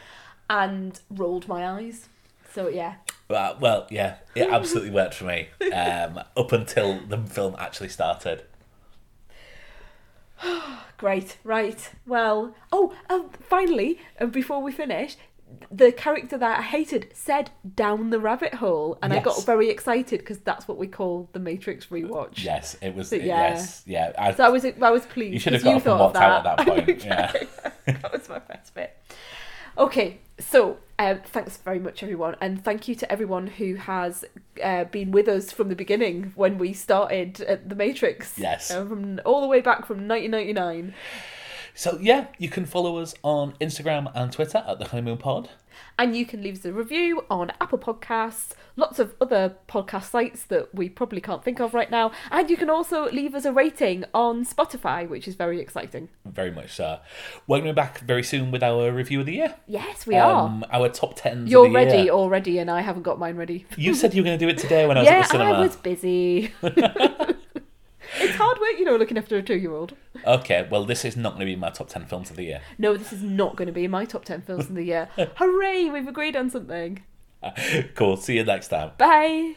[SPEAKER 2] and rolled my eyes. So yeah,
[SPEAKER 1] Uh, well, yeah, it absolutely worked for me um, up until the film actually started.
[SPEAKER 2] Great, right. Well, oh, um, finally, uh, before we finish, the character that I hated said down the rabbit hole, and I got very excited because that's what we call the Matrix rewatch.
[SPEAKER 1] Yes, it was.
[SPEAKER 2] But yeah.
[SPEAKER 1] Yes, yeah. I,
[SPEAKER 2] So I was, I was pleased.
[SPEAKER 1] You should have got up and
[SPEAKER 2] thought of
[SPEAKER 1] walked out at that point,
[SPEAKER 2] Okay. that was my best bit. Okay, so um, thanks very much, everyone, and thank you to everyone who has uh, been with us from the beginning when we started at the Matrix.
[SPEAKER 1] Yes.
[SPEAKER 2] uh, from all the way back from 1999.
[SPEAKER 1] So yeah, you can follow us on Instagram and Twitter at the Honeymoon Pod.
[SPEAKER 2] And you can leave us a review on Apple Podcasts, lots of other podcast sites that we probably can't think of right now. And you can also leave us a rating on Spotify, which is very exciting.
[SPEAKER 1] Very much so. We're going to be back very soon with our review of the year.
[SPEAKER 2] Yes, we are.
[SPEAKER 1] Um, our top 10
[SPEAKER 2] You're
[SPEAKER 1] of the
[SPEAKER 2] ready
[SPEAKER 1] Year.
[SPEAKER 2] already, and I haven't got mine ready.
[SPEAKER 1] You said you were going to do it today when I was
[SPEAKER 2] yeah,
[SPEAKER 1] at the cinema.
[SPEAKER 2] I was busy. it's hard work, you know, looking after a two year old.
[SPEAKER 1] Okay, well, this is not going to be my top ten films of the year.
[SPEAKER 2] No, this is not going to be my top 10 films of the year. Hooray, we've agreed on something.
[SPEAKER 1] cool. See you next time.
[SPEAKER 2] Bye.